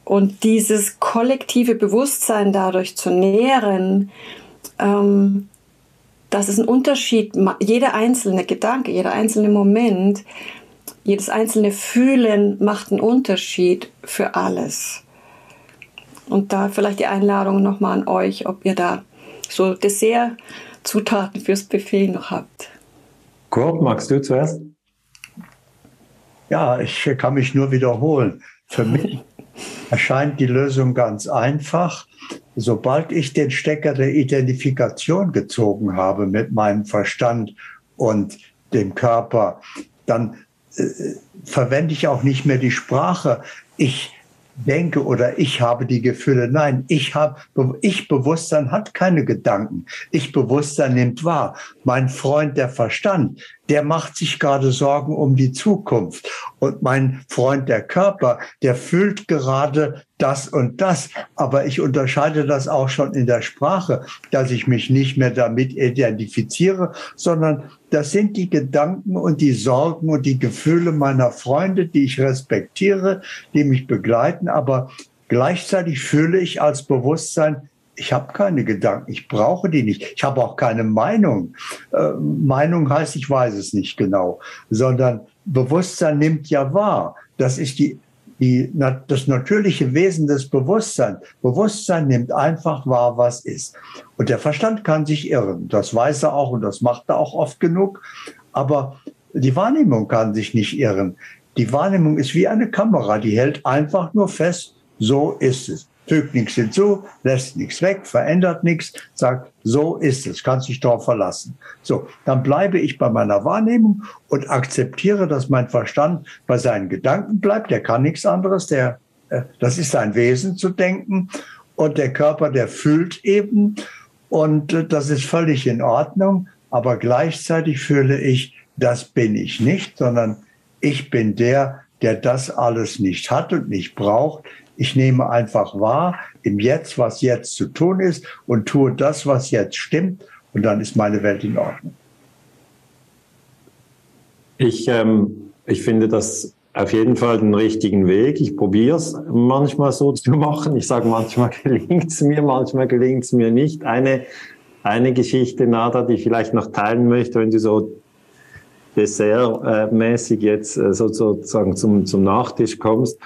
Speaker 2: Und dieses kollektive Bewusstsein dadurch zu nähren, ähm, das ist ein Unterschied. Jeder einzelne Gedanke, jeder einzelne Moment, jedes einzelne Fühlen macht einen Unterschied für alles. Und da vielleicht die Einladung nochmal an euch, ob ihr da so Dessert Zutaten fürs Buffet noch habt.
Speaker 3: Kurt, magst du zuerst?
Speaker 4: Ja, ich kann mich nur wiederholen. Für mich erscheint die Lösung ganz einfach. Sobald ich den Stecker der Identifikation gezogen habe mit meinem Verstand und dem Körper, dann äh, verwende ich auch nicht mehr die Sprache. Ich denke oder ich habe die Gefühle. Nein, ich habe, ich Bewusstsein hat keine Gedanken. Ich Bewusstsein nimmt wahr. Mein Freund, der Verstand, der macht sich gerade Sorgen um die Zukunft. Und mein Freund, der Körper, der fühlt gerade das und das. Aber ich unterscheide das auch schon in der Sprache, dass ich mich nicht mehr damit identifiziere, sondern das sind die Gedanken und die Sorgen und die Gefühle meiner Freunde, die ich respektiere, die mich begleiten. Aber gleichzeitig fühle ich als Bewusstsein, ich habe keine Gedanken, ich brauche die nicht. Ich habe auch keine Meinung. Äh, Meinung heißt, ich weiß es nicht genau, sondern Bewusstsein nimmt ja wahr. Das ist die, die, das natürliche Wesen des Bewusstseins. Bewusstsein nimmt einfach wahr, was ist. Und der Verstand kann sich irren. Das weiß er auch und das macht er auch oft genug. Aber die Wahrnehmung kann sich nicht irren. Die Wahrnehmung ist wie eine Kamera, die hält einfach nur fest, so ist es fügt nichts hinzu, lässt nichts weg, verändert nichts, sagt, so ist es, kannst dich darauf verlassen. So, dann bleibe ich bei meiner Wahrnehmung und akzeptiere, dass mein Verstand bei seinen Gedanken bleibt. Der kann nichts anderes, der, äh, das ist sein Wesen zu denken. Und der Körper, der fühlt eben. Und äh, das ist völlig in Ordnung. Aber gleichzeitig fühle ich, das bin ich nicht, sondern ich bin der, der das alles nicht hat und nicht braucht. Ich nehme einfach wahr im Jetzt, was jetzt zu tun ist und tue das, was jetzt stimmt. Und dann ist meine Welt in Ordnung.
Speaker 3: Ich, ähm, ich finde das auf jeden Fall den richtigen Weg. Ich probiere es manchmal so zu machen. Ich sage, manchmal gelingt es mir, manchmal gelingt es mir nicht. Eine, eine Geschichte, Nada, die ich vielleicht noch teilen möchte, wenn du so dessertmäßig jetzt äh, sozusagen zum, zum Nachtisch kommst.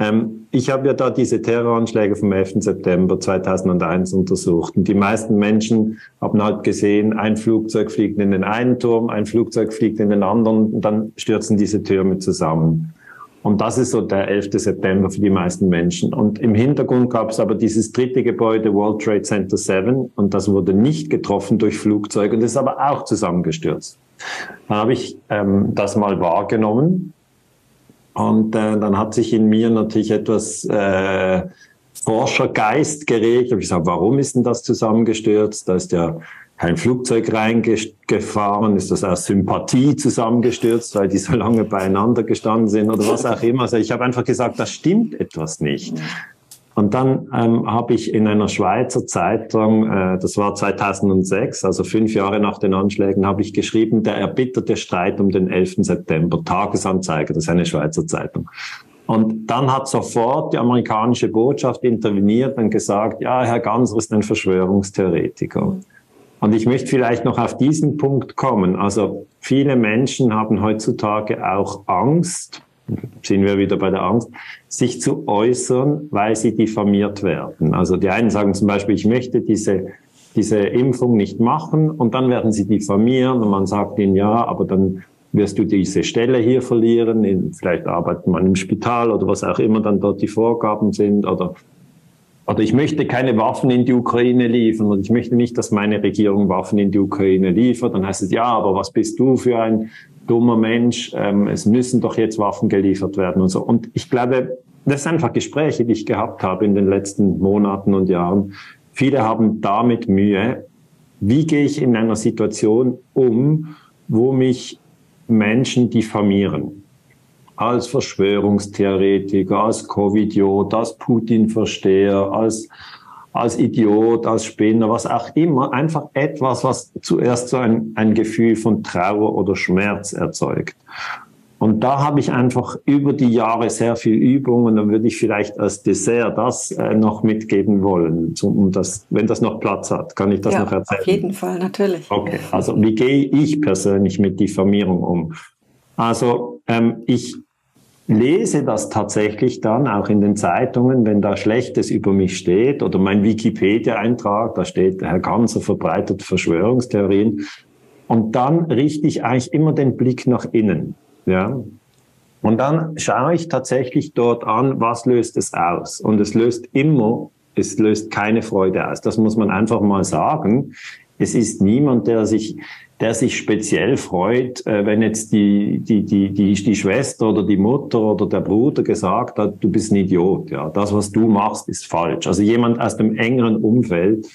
Speaker 3: Ähm, ich habe ja da diese Terroranschläge vom 11. September 2001 untersucht. Und die meisten Menschen haben halt gesehen, ein Flugzeug fliegt in den einen Turm, ein Flugzeug fliegt in den anderen, und dann stürzen diese Türme zusammen. Und das ist so der 11. September für die meisten Menschen. Und im Hintergrund gab es aber dieses dritte Gebäude, World Trade Center 7, und das wurde nicht getroffen durch Flugzeuge und ist aber auch zusammengestürzt. Dann habe ich ähm, das mal wahrgenommen und äh, dann hat sich in mir natürlich etwas äh, Forschergeist geregt. Ich habe gesagt, warum ist denn das zusammengestürzt? Da ist ja kein Flugzeug reingefahren, ist das aus Sympathie zusammengestürzt, weil die so lange beieinander gestanden sind oder was auch immer. Also ich habe einfach gesagt, das stimmt etwas nicht. Und dann ähm, habe ich in einer Schweizer Zeitung, äh, das war 2006, also fünf Jahre nach den Anschlägen, habe ich geschrieben, der erbitterte Streit um den 11. September, Tagesanzeiger, das ist eine Schweizer Zeitung. Und dann hat sofort die amerikanische Botschaft interveniert und gesagt, ja, Herr Ganser ist ein Verschwörungstheoretiker. Und ich möchte vielleicht noch auf diesen Punkt kommen. Also viele Menschen haben heutzutage auch Angst, sind wir wieder bei der Angst, sich zu äußern, weil sie diffamiert werden. Also die einen sagen zum Beispiel, ich möchte diese, diese Impfung nicht machen und dann werden sie diffamieren und man sagt ihnen, ja, aber dann wirst du diese Stelle hier verlieren, vielleicht arbeitet man im Spital oder was auch immer dann dort die Vorgaben sind oder oder ich möchte keine Waffen in die Ukraine liefern und ich möchte nicht, dass meine Regierung Waffen in die Ukraine liefert. Dann heißt es, ja, aber was bist du für ein dummer Mensch? Ähm, es müssen doch jetzt Waffen geliefert werden und so. Und ich glaube, das sind einfach Gespräche, die ich gehabt habe in den letzten Monaten und Jahren. Viele haben damit Mühe. Wie gehe ich in einer Situation um, wo mich Menschen diffamieren? Als Verschwörungstheoretiker, als Covidiot, als Putin-Versteher, als, als Idiot, als Spinner, was auch immer. Einfach etwas, was zuerst so ein, ein Gefühl von Trauer oder Schmerz erzeugt. Und da habe ich einfach über die Jahre sehr viel Übung und dann würde ich vielleicht als Dessert das äh, noch mitgeben wollen, um das, wenn das noch Platz hat, kann ich das ja, noch erzählen?
Speaker 2: Auf jeden Fall, natürlich.
Speaker 3: Okay, also wie gehe ich persönlich mit Diffamierung um? Also ähm, ich lese das tatsächlich dann auch in den Zeitungen, wenn da Schlechtes über mich steht oder mein Wikipedia-Eintrag, da steht, Herr Ganser verbreitet Verschwörungstheorien. Und dann richte ich eigentlich immer den Blick nach innen. Ja. Und dann schaue ich tatsächlich dort an, was löst es aus? Und es löst immer, es löst keine Freude aus. Das muss man einfach mal sagen. Es ist niemand, der sich der sich speziell freut, äh, wenn jetzt die, die, die, die, die Schwester oder die Mutter oder der Bruder gesagt hat, du bist ein Idiot. Ja, das, was du machst, ist falsch. Also jemand aus dem engeren Umfeld,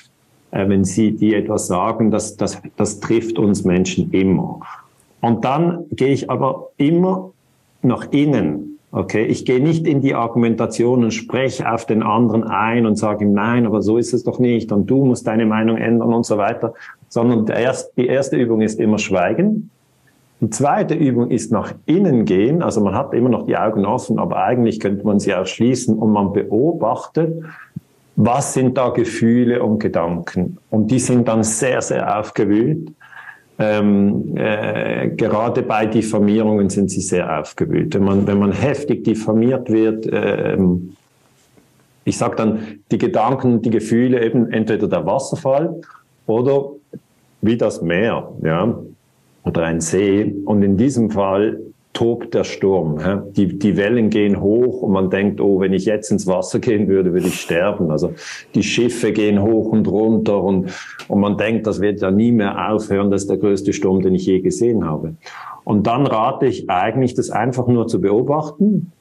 Speaker 3: äh, wenn sie die etwas sagen, das, das, das trifft uns Menschen immer. Und dann gehe ich aber immer nach innen Okay, ich gehe nicht in die Argumentation und spreche auf den anderen ein und sage ihm, nein, aber so ist es doch nicht und du musst deine Meinung ändern und so weiter, sondern die erste Übung ist immer Schweigen. Die zweite Übung ist nach innen gehen, also man hat immer noch die Augen offen, aber eigentlich könnte man sie auch schließen und man beobachtet, was sind da Gefühle und Gedanken. Und die sind dann sehr, sehr aufgewühlt ähm, äh, gerade bei Diffamierungen sind sie sehr aufgewühlt. Wenn man, wenn man heftig diffamiert wird, äh, ich sage dann, die Gedanken, die Gefühle, eben entweder der Wasserfall oder wie das Meer, ja, oder ein See. Und in diesem Fall tobt der Sturm. Die, die Wellen gehen hoch und man denkt, oh, wenn ich jetzt ins Wasser gehen würde, würde ich sterben. Also die Schiffe gehen hoch und runter und, und man denkt, das wird ja nie mehr aufhören. Das ist der größte Sturm, den ich je gesehen habe. Und dann rate ich eigentlich, das einfach nur zu beobachten.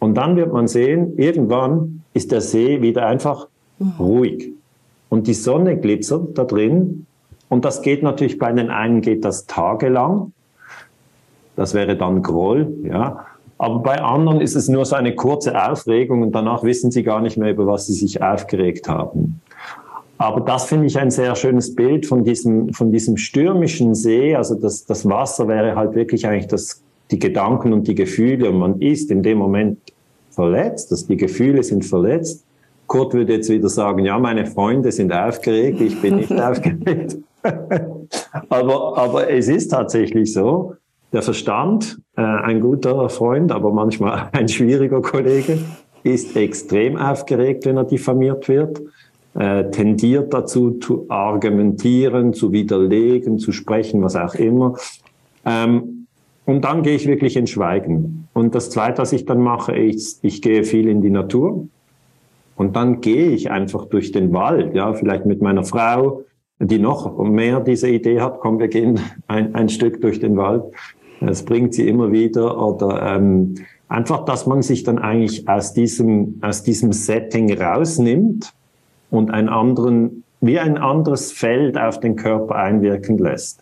Speaker 3: Und dann wird man sehen, irgendwann ist der See wieder einfach ruhig. Und die Sonne glitzert da drin. Und das geht natürlich bei den einen geht das tagelang das wäre dann Groll, ja. Aber bei anderen ist es nur so eine kurze Aufregung und danach wissen sie gar nicht mehr, über was sie sich aufgeregt haben. Aber das finde ich ein sehr schönes Bild von diesem, von diesem stürmischen See. Also das, das Wasser wäre halt wirklich eigentlich das, die Gedanken und die Gefühle. Und man ist in dem Moment verletzt, dass die Gefühle sind verletzt. Kurt würde jetzt wieder sagen, ja, meine Freunde sind aufgeregt, ich bin nicht aufgeregt. aber, aber es ist tatsächlich so. Der Verstand, äh, ein guter Freund, aber manchmal ein schwieriger Kollege, ist extrem aufgeregt, wenn er diffamiert wird, äh, tendiert dazu zu argumentieren, zu widerlegen, zu sprechen, was auch immer. Ähm, und dann gehe ich wirklich in Schweigen. Und das Zweite, was ich dann mache, ist, ich gehe viel in die Natur. Und dann gehe ich einfach durch den Wald, ja, vielleicht mit meiner Frau, die noch mehr diese Idee hat, komm, wir gehen ein, ein Stück durch den Wald. Das bringt sie immer wieder. Oder ähm, einfach, dass man sich dann eigentlich aus diesem, aus diesem Setting rausnimmt und einen anderen, wie ein anderes Feld auf den Körper einwirken lässt.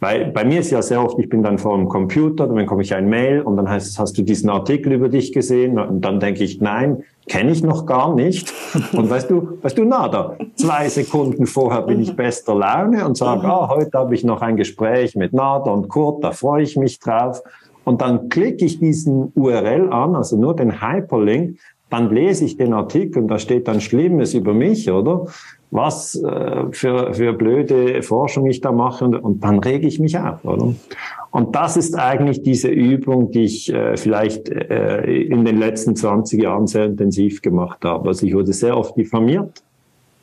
Speaker 3: Weil bei mir ist ja sehr oft, ich bin dann vor dem Computer, dann komme ich ein Mail und dann heißt es, hast du diesen Artikel über dich gesehen? Und dann denke ich, nein, kenne ich noch gar nicht. Und weißt du, weißt du, nada, zwei Sekunden vorher bin ich bester Laune und sage, ah, heute habe ich noch ein Gespräch mit Nada und Kurt, da freue ich mich drauf. Und dann klicke ich diesen URL an, also nur den Hyperlink, dann lese ich den Artikel und da steht dann Schlimmes über mich, oder? Was äh, für, für blöde Forschung ich da mache und, und dann rege ich mich auf. Oder? Und das ist eigentlich diese Übung, die ich äh, vielleicht äh, in den letzten 20 Jahren sehr intensiv gemacht habe. Also ich wurde sehr oft diffamiert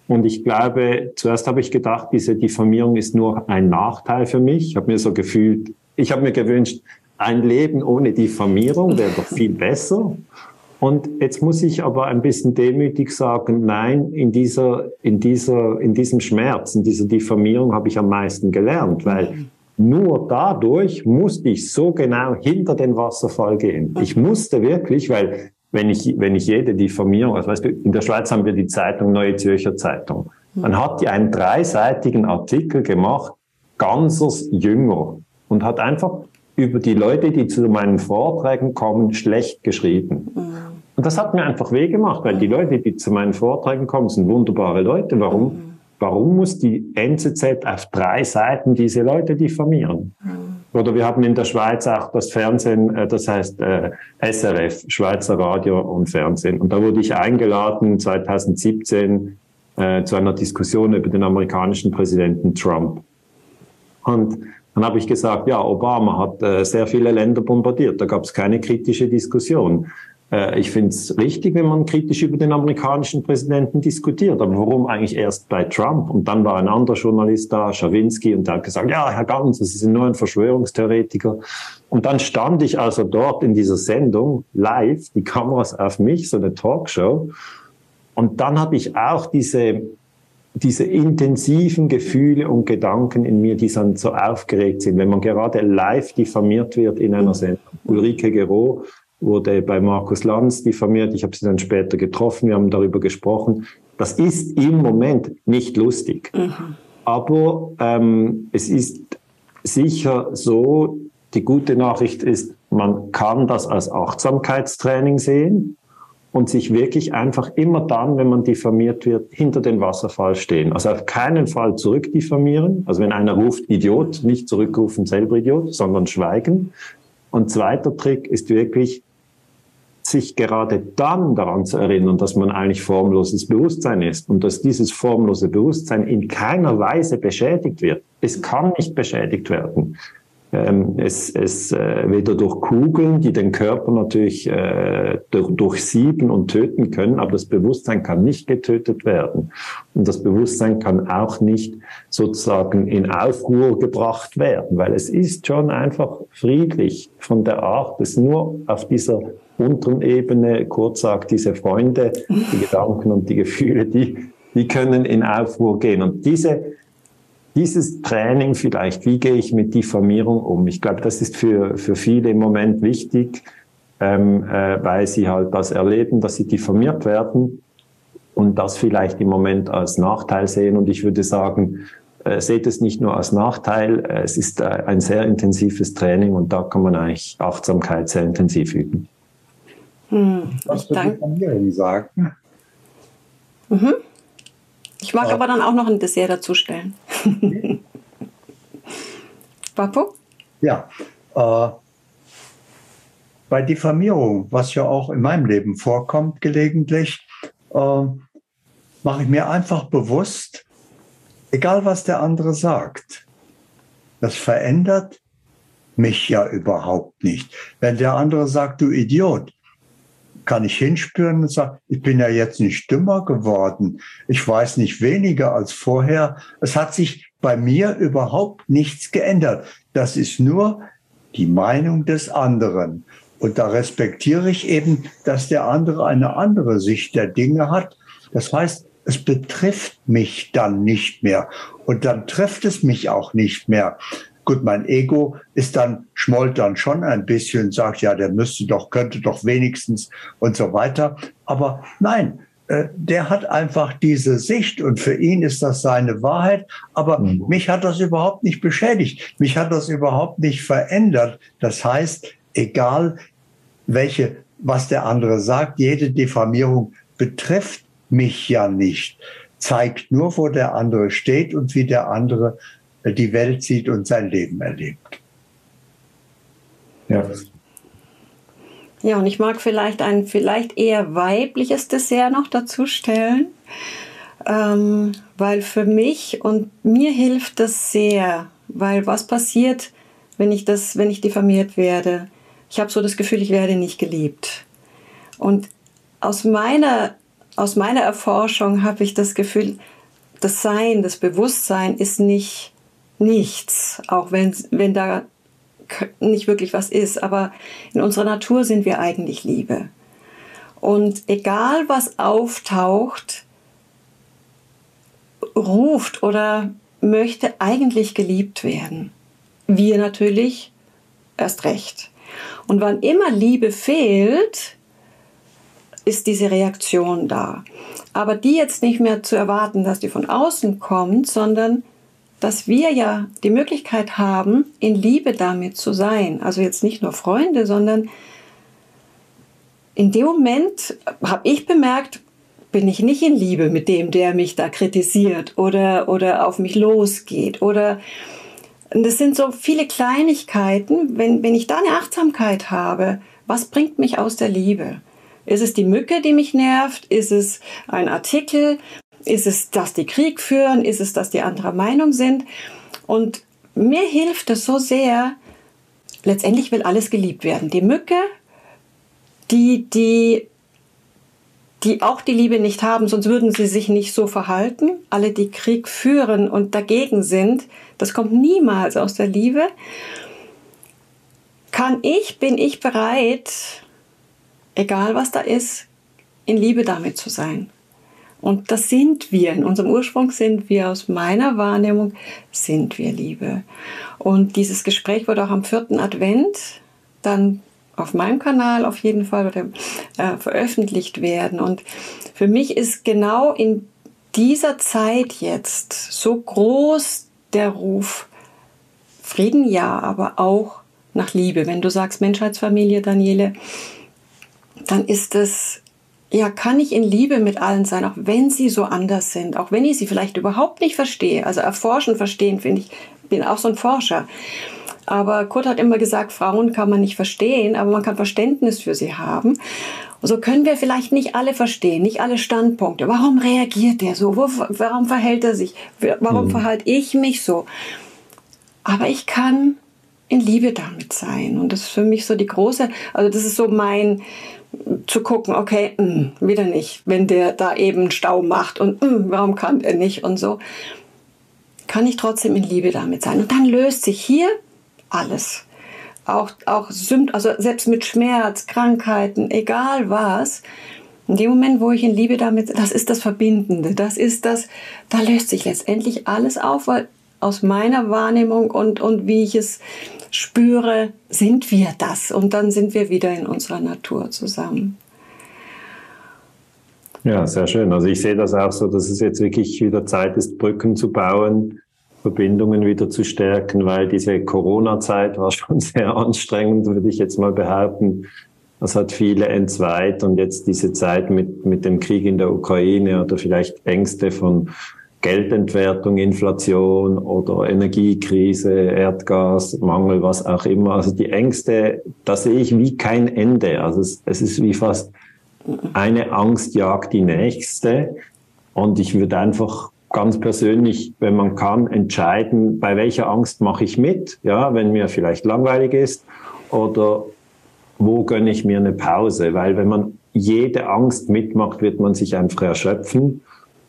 Speaker 3: und ich glaube, zuerst habe ich gedacht, diese Diffamierung ist nur ein Nachteil für mich. Ich habe mir so gefühlt, ich habe mir gewünscht, ein Leben ohne Diffamierung wäre doch viel besser. Und jetzt muss ich aber ein bisschen demütig sagen, nein, in dieser, in dieser, in diesem Schmerz, in dieser Diffamierung habe ich am meisten gelernt, weil nur dadurch musste ich so genau hinter den Wasserfall gehen. Ich musste wirklich, weil wenn ich, wenn ich jede Diffamierung, also weißt du, in der Schweiz haben wir die Zeitung Neue Zürcher Zeitung. Dann hat die einen dreiseitigen Artikel gemacht, ganzes Jünger, und hat einfach über die Leute, die zu meinen Vorträgen kommen, schlecht geschrieben. Und das hat mir einfach weh gemacht, weil die Leute, die zu meinen Vorträgen kommen, sind wunderbare Leute. Warum, mhm. warum muss die NZZ auf drei Seiten diese Leute diffamieren? Mhm. Oder wir haben in der Schweiz auch das Fernsehen, äh, das heißt äh, SRF, Schweizer Radio und Fernsehen. Und da wurde ich eingeladen 2017 äh, zu einer Diskussion über den amerikanischen Präsidenten Trump. Und dann habe ich gesagt, ja, Obama hat äh, sehr viele Länder bombardiert, da gab es keine kritische Diskussion. Äh, ich finde es richtig, wenn man kritisch über den amerikanischen Präsidenten diskutiert. Aber warum eigentlich erst bei Trump? Und dann war ein anderer Journalist da, Schawinski, und der hat gesagt, ja, Herr Ganz, Sie sind nur ein Verschwörungstheoretiker. Und dann stand ich also dort in dieser Sendung live, die Kameras auf mich, so eine Talkshow. Und dann habe ich auch diese, diese intensiven Gefühle und Gedanken in mir, die dann so aufgeregt sind, wenn man gerade live diffamiert wird in einer Sendung. Ulrike Gero wurde bei Markus Lanz diffamiert. Ich habe sie dann später getroffen. Wir haben darüber gesprochen. Das ist im Moment nicht lustig. Mhm. Aber ähm, es ist sicher so, die gute Nachricht ist, man kann das als Achtsamkeitstraining sehen und sich wirklich einfach immer dann, wenn man diffamiert wird, hinter den Wasserfall stehen. Also auf keinen Fall zurückdiffamieren. Also wenn einer ruft Idiot, nicht zurückrufen selber Idiot, sondern schweigen. Und zweiter Trick ist wirklich sich gerade dann daran zu erinnern, dass man eigentlich formloses Bewusstsein ist und dass dieses formlose Bewusstsein in keiner Weise beschädigt wird. Es kann nicht beschädigt werden. Ähm, es, es äh, weder durch Kugeln, die den Körper natürlich äh, durch, durchsieben und töten können, aber das Bewusstsein kann nicht getötet werden. Und das Bewusstsein kann auch nicht sozusagen in Aufruhr gebracht werden, weil es ist schon einfach friedlich von der Art, es nur auf dieser unteren Ebene, kurz sagt, diese Freunde, die Gedanken und die Gefühle, die, die können in Aufruhr gehen. Und diese, dieses Training vielleicht, wie gehe ich mit Diffamierung um? Ich glaube, das ist für, für viele im Moment wichtig, ähm, äh, weil sie halt das erleben, dass sie diffamiert werden und das vielleicht im Moment als Nachteil sehen. Und ich würde sagen, äh, seht es nicht nur als Nachteil, äh, es ist äh, ein sehr intensives Training und da kann man eigentlich Achtsamkeit sehr intensiv üben.
Speaker 4: Hm, Was würde Familien sagen?
Speaker 2: Mhm. Ich mag aber dann auch noch ein Dessert dazustellen. Papo?
Speaker 4: Ja. Äh, bei Diffamierung, was ja auch in meinem Leben vorkommt gelegentlich, äh, mache ich mir einfach bewusst, egal was der andere sagt, das verändert mich ja überhaupt nicht. Wenn der andere sagt, du Idiot, kann ich hinspüren und sagen, ich bin ja jetzt nicht dümmer geworden. Ich weiß nicht weniger als vorher. Es hat sich bei mir überhaupt nichts geändert. Das ist nur die Meinung des anderen. Und da respektiere ich eben, dass der andere eine andere Sicht der Dinge hat. Das heißt, es betrifft mich dann nicht mehr. Und dann trifft es mich auch nicht mehr. Gut, mein Ego ist dann, schmollt dann schon ein bisschen, sagt, ja, der müsste doch, könnte doch wenigstens und so weiter. Aber nein, äh, der hat einfach diese Sicht und für ihn ist das seine Wahrheit. Aber mhm. mich hat das überhaupt nicht beschädigt. Mich hat das überhaupt nicht verändert. Das heißt, egal welche, was der andere sagt, jede Diffamierung betrifft mich ja nicht. Zeigt nur, wo der andere steht und wie der andere die Welt sieht und sein Leben erlebt.
Speaker 2: Ja. Ja, und ich mag vielleicht ein vielleicht eher weibliches Dessert noch dazu stellen, ähm, weil für mich und mir hilft das sehr, weil was passiert, wenn ich das, wenn ich diffamiert werde? Ich habe so das Gefühl, ich werde nicht geliebt. Und aus meiner aus meiner Erforschung habe ich das Gefühl, das Sein, das Bewusstsein ist nicht nichts, auch wenn, wenn da nicht wirklich was ist. Aber in unserer Natur sind wir eigentlich Liebe. Und egal was auftaucht, ruft oder möchte eigentlich geliebt werden. Wir natürlich erst recht. Und wann immer Liebe fehlt, ist diese Reaktion da. Aber die jetzt nicht mehr zu erwarten, dass die von außen kommt, sondern dass wir ja die Möglichkeit haben, in Liebe damit zu sein. Also jetzt nicht nur Freunde, sondern in dem Moment habe ich bemerkt, bin ich nicht in Liebe mit dem, der mich da kritisiert oder, oder auf mich losgeht. Oder das sind so viele Kleinigkeiten. Wenn, wenn ich da eine Achtsamkeit habe, was bringt mich aus der Liebe? Ist es die Mücke, die mich nervt? Ist es ein Artikel? Ist es, dass die Krieg führen? Ist es, dass die anderer Meinung sind? Und mir hilft es so sehr, letztendlich will alles geliebt werden. Die Mücke, die, die, die auch die Liebe nicht haben, sonst würden sie sich nicht so verhalten. Alle, die Krieg führen und dagegen sind, das kommt niemals aus der Liebe. Kann ich, bin ich bereit, egal was da ist, in Liebe damit zu sein. Und das sind wir. In unserem Ursprung sind wir, aus meiner Wahrnehmung, sind wir Liebe. Und dieses Gespräch wird auch am vierten Advent dann auf meinem Kanal auf jeden Fall oder, äh, veröffentlicht werden. Und für mich ist genau in dieser Zeit jetzt so groß der Ruf, Frieden ja, aber auch nach Liebe. Wenn du sagst Menschheitsfamilie, Daniele, dann ist es ja, kann ich in Liebe mit allen sein, auch wenn sie so anders sind, auch wenn ich sie vielleicht überhaupt nicht verstehe. Also erforschen, verstehen, finde ich, bin auch so ein Forscher. Aber Kurt hat immer gesagt, Frauen kann man nicht verstehen, aber man kann Verständnis für sie haben. Und so können wir vielleicht nicht alle verstehen, nicht alle Standpunkte. Warum reagiert der so? warum verhält er sich? Warum mhm. verhalte ich mich so? Aber ich kann in Liebe damit sein. Und das ist für mich so die große, also das ist so mein, zu gucken, okay, mh, hm, wieder nicht, wenn der da eben Stau macht und mh, hm, warum kann er nicht und so, kann ich trotzdem in Liebe damit sein. Und dann löst sich hier alles. Auch, auch also selbst mit Schmerz, Krankheiten, egal was, in dem Moment, wo ich in Liebe damit, das ist das Verbindende, das ist das, da löst sich letztendlich alles auf, weil aus meiner Wahrnehmung und, und wie ich es spüre, sind wir das. Und dann sind wir wieder in unserer Natur zusammen.
Speaker 3: Ja, sehr schön. Also ich sehe das auch so, dass es jetzt wirklich wieder Zeit ist, Brücken zu bauen, Verbindungen wieder zu stärken, weil diese Corona-Zeit war schon sehr anstrengend, würde ich jetzt mal behaupten. Das hat viele entzweit und jetzt diese Zeit mit, mit dem Krieg in der Ukraine oder vielleicht Ängste von Geldentwertung, Inflation oder Energiekrise, Erdgasmangel, was auch immer. Also die Ängste, da sehe ich wie kein Ende. Also es, es ist wie fast eine Angst jagt die nächste. Und ich würde einfach ganz persönlich, wenn man kann, entscheiden, bei welcher Angst mache ich mit, ja, wenn mir vielleicht langweilig ist oder wo gönne ich mir eine Pause, weil wenn man jede Angst mitmacht, wird man sich einfach erschöpfen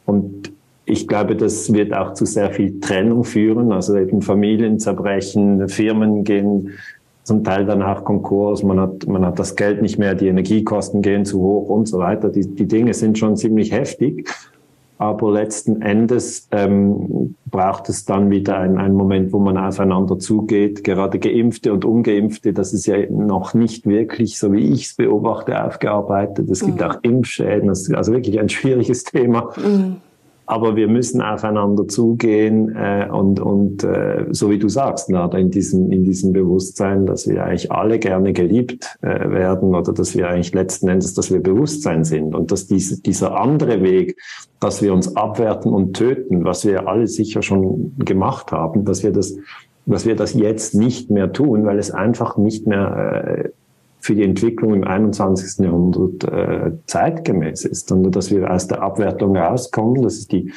Speaker 3: und ich glaube, das wird auch zu sehr viel Trennung führen, also eben Familien zerbrechen, Firmen gehen zum Teil dann auch Konkurs, man hat, man hat das Geld nicht mehr, die Energiekosten gehen zu hoch und so weiter. Die, die Dinge sind schon ziemlich heftig. Aber letzten Endes ähm, braucht es dann wieder einen, einen Moment, wo man aufeinander zugeht. Gerade Geimpfte und Ungeimpfte, das ist ja noch nicht wirklich, so wie ich es beobachte, aufgearbeitet. Es gibt mhm. auch Impfschäden. Das ist also wirklich ein schwieriges Thema. Mhm. Aber wir müssen aufeinander zugehen äh, und, und äh, so wie du sagst, Nada, in diesem, in diesem Bewusstsein, dass wir eigentlich alle gerne geliebt äh, werden oder dass wir eigentlich letzten Endes, dass wir Bewusstsein sind und dass diese, dieser andere Weg, dass wir uns abwerten und töten, was wir alle sicher schon gemacht haben, dass wir das, dass wir das jetzt nicht mehr tun, weil es einfach nicht mehr äh, für die Entwicklung im 21. Jahrhundert äh, zeitgemäß ist, sondern dass wir aus der Abwertung rauskommen, das ist die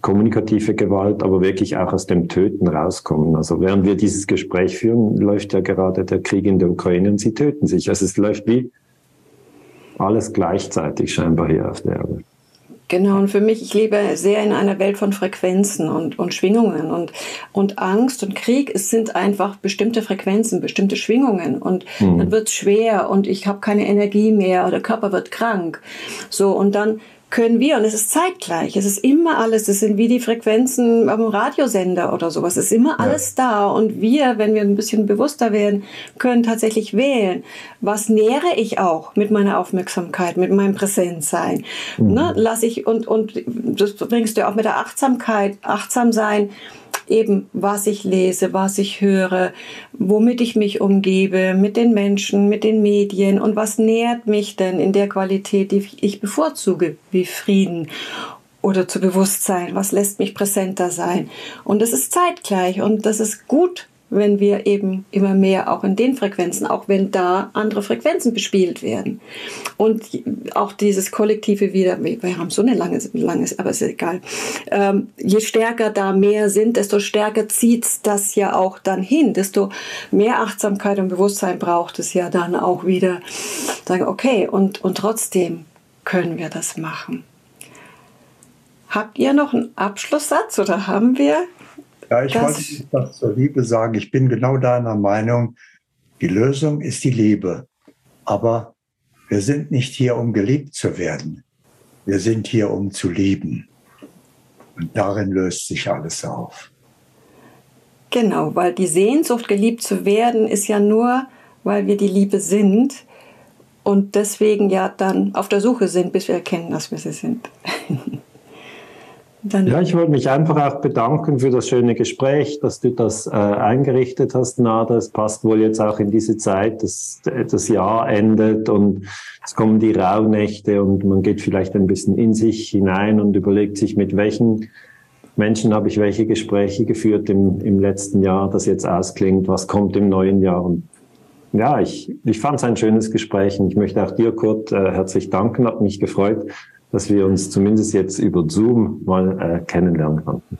Speaker 3: kommunikative Gewalt, aber wirklich auch aus dem Töten rauskommen. Also während wir dieses Gespräch führen, läuft ja gerade der Krieg in der Ukraine und sie töten sich. Also es läuft wie alles gleichzeitig scheinbar hier auf der Erde.
Speaker 2: Genau, und für mich, ich lebe sehr in einer Welt von Frequenzen und, und Schwingungen und, und Angst und Krieg, es sind einfach bestimmte Frequenzen, bestimmte Schwingungen und mhm. dann wird es schwer und ich habe keine Energie mehr oder der Körper wird krank. So, und dann können wir, und es ist zeitgleich, es ist immer alles, es sind wie die Frequenzen am Radiosender oder sowas, es ist immer ja. alles da und wir, wenn wir ein bisschen bewusster werden, können tatsächlich wählen, was nähere ich auch mit meiner Aufmerksamkeit, mit meinem Präsenzsein. Mhm. Ne? Lass ich, und, und das bringst du auch mit der Achtsamkeit, achtsam sein, eben was ich lese, was ich höre, womit ich mich umgebe, mit den Menschen, mit den Medien und was nährt mich denn in der Qualität, die ich bevorzuge, wie Frieden oder zu Bewusstsein, was lässt mich präsenter sein. Und das ist zeitgleich und das ist gut wenn wir eben immer mehr auch in den Frequenzen, auch wenn da andere Frequenzen bespielt werden. Und auch dieses kollektive wieder, wir haben so eine lange, lange aber ist egal. Ähm, je stärker da mehr sind, desto stärker zieht das ja auch dann hin, desto mehr Achtsamkeit und Bewusstsein braucht es ja dann auch wieder. Sagen, okay, und, und trotzdem können wir das machen. Habt ihr noch einen Abschlusssatz oder haben wir?
Speaker 4: Ja, ich das wollte das zur Liebe sagen. Ich bin genau deiner Meinung. Die Lösung ist die Liebe. Aber wir sind nicht hier, um geliebt zu werden. Wir sind hier, um zu lieben. Und darin löst sich alles auf.
Speaker 2: Genau, weil die Sehnsucht, geliebt zu werden, ist ja nur, weil wir die Liebe sind und deswegen ja dann auf der Suche sind, bis wir erkennen, dass wir sie sind.
Speaker 3: Dann ja, ich wollte mich einfach auch bedanken für das schöne Gespräch, dass du das äh, eingerichtet hast, Nada. Es passt wohl jetzt auch in diese Zeit, dass das Jahr endet und es kommen die Rauhnächte und man geht vielleicht ein bisschen in sich hinein und überlegt sich, mit welchen Menschen habe ich welche Gespräche geführt im, im letzten Jahr, das jetzt ausklingt, was kommt im neuen Jahr. Und ja, ich, ich fand es ein schönes Gespräch und ich möchte auch dir, Kurt, äh, herzlich danken, hat mich gefreut dass wir uns zumindest jetzt über Zoom mal äh, kennenlernen konnten.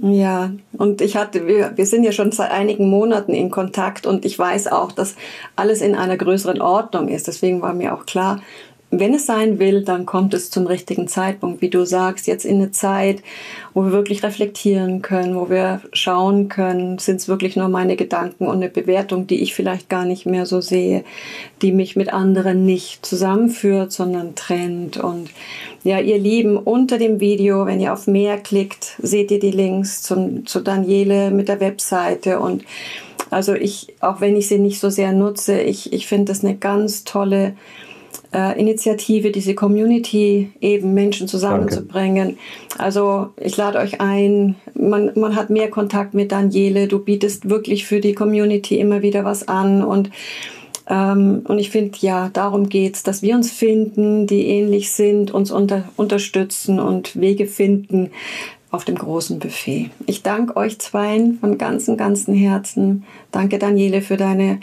Speaker 2: Ja, und ich hatte, wir, wir sind ja schon seit einigen Monaten in Kontakt und ich weiß auch, dass alles in einer größeren Ordnung ist. Deswegen war mir auch klar, wenn es sein will, dann kommt es zum richtigen Zeitpunkt, wie du sagst, jetzt in eine Zeit, wo wir wirklich reflektieren können, wo wir schauen können, sind es wirklich nur meine Gedanken und eine Bewertung, die ich vielleicht gar nicht mehr so sehe, die mich mit anderen nicht zusammenführt, sondern trennt. Und ja, ihr Lieben, unter dem Video, wenn ihr auf mehr klickt, seht ihr die Links zum, zu Daniele mit der Webseite und also ich, auch wenn ich sie nicht so sehr nutze, ich, ich finde das eine ganz tolle äh, Initiative, diese Community eben Menschen zusammenzubringen. Danke. Also ich lade euch ein, man, man hat mehr Kontakt mit Daniele, du bietest wirklich für die Community immer wieder was an und ähm, und ich finde, ja, darum geht's, dass wir uns finden, die ähnlich sind, uns unter, unterstützen und Wege finden auf dem großen Buffet. Ich danke euch zweien von ganzem, ganzem Herzen. Danke, Daniele, für deine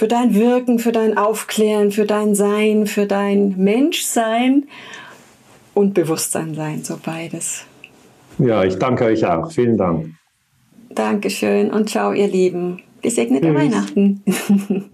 Speaker 2: für dein Wirken, für dein Aufklären, für dein Sein, für dein Menschsein und Bewusstsein sein, so beides.
Speaker 3: Ja, ich danke euch auch. Vielen Dank.
Speaker 2: Dankeschön und ciao, ihr Lieben. Gesegnete Weihnachten.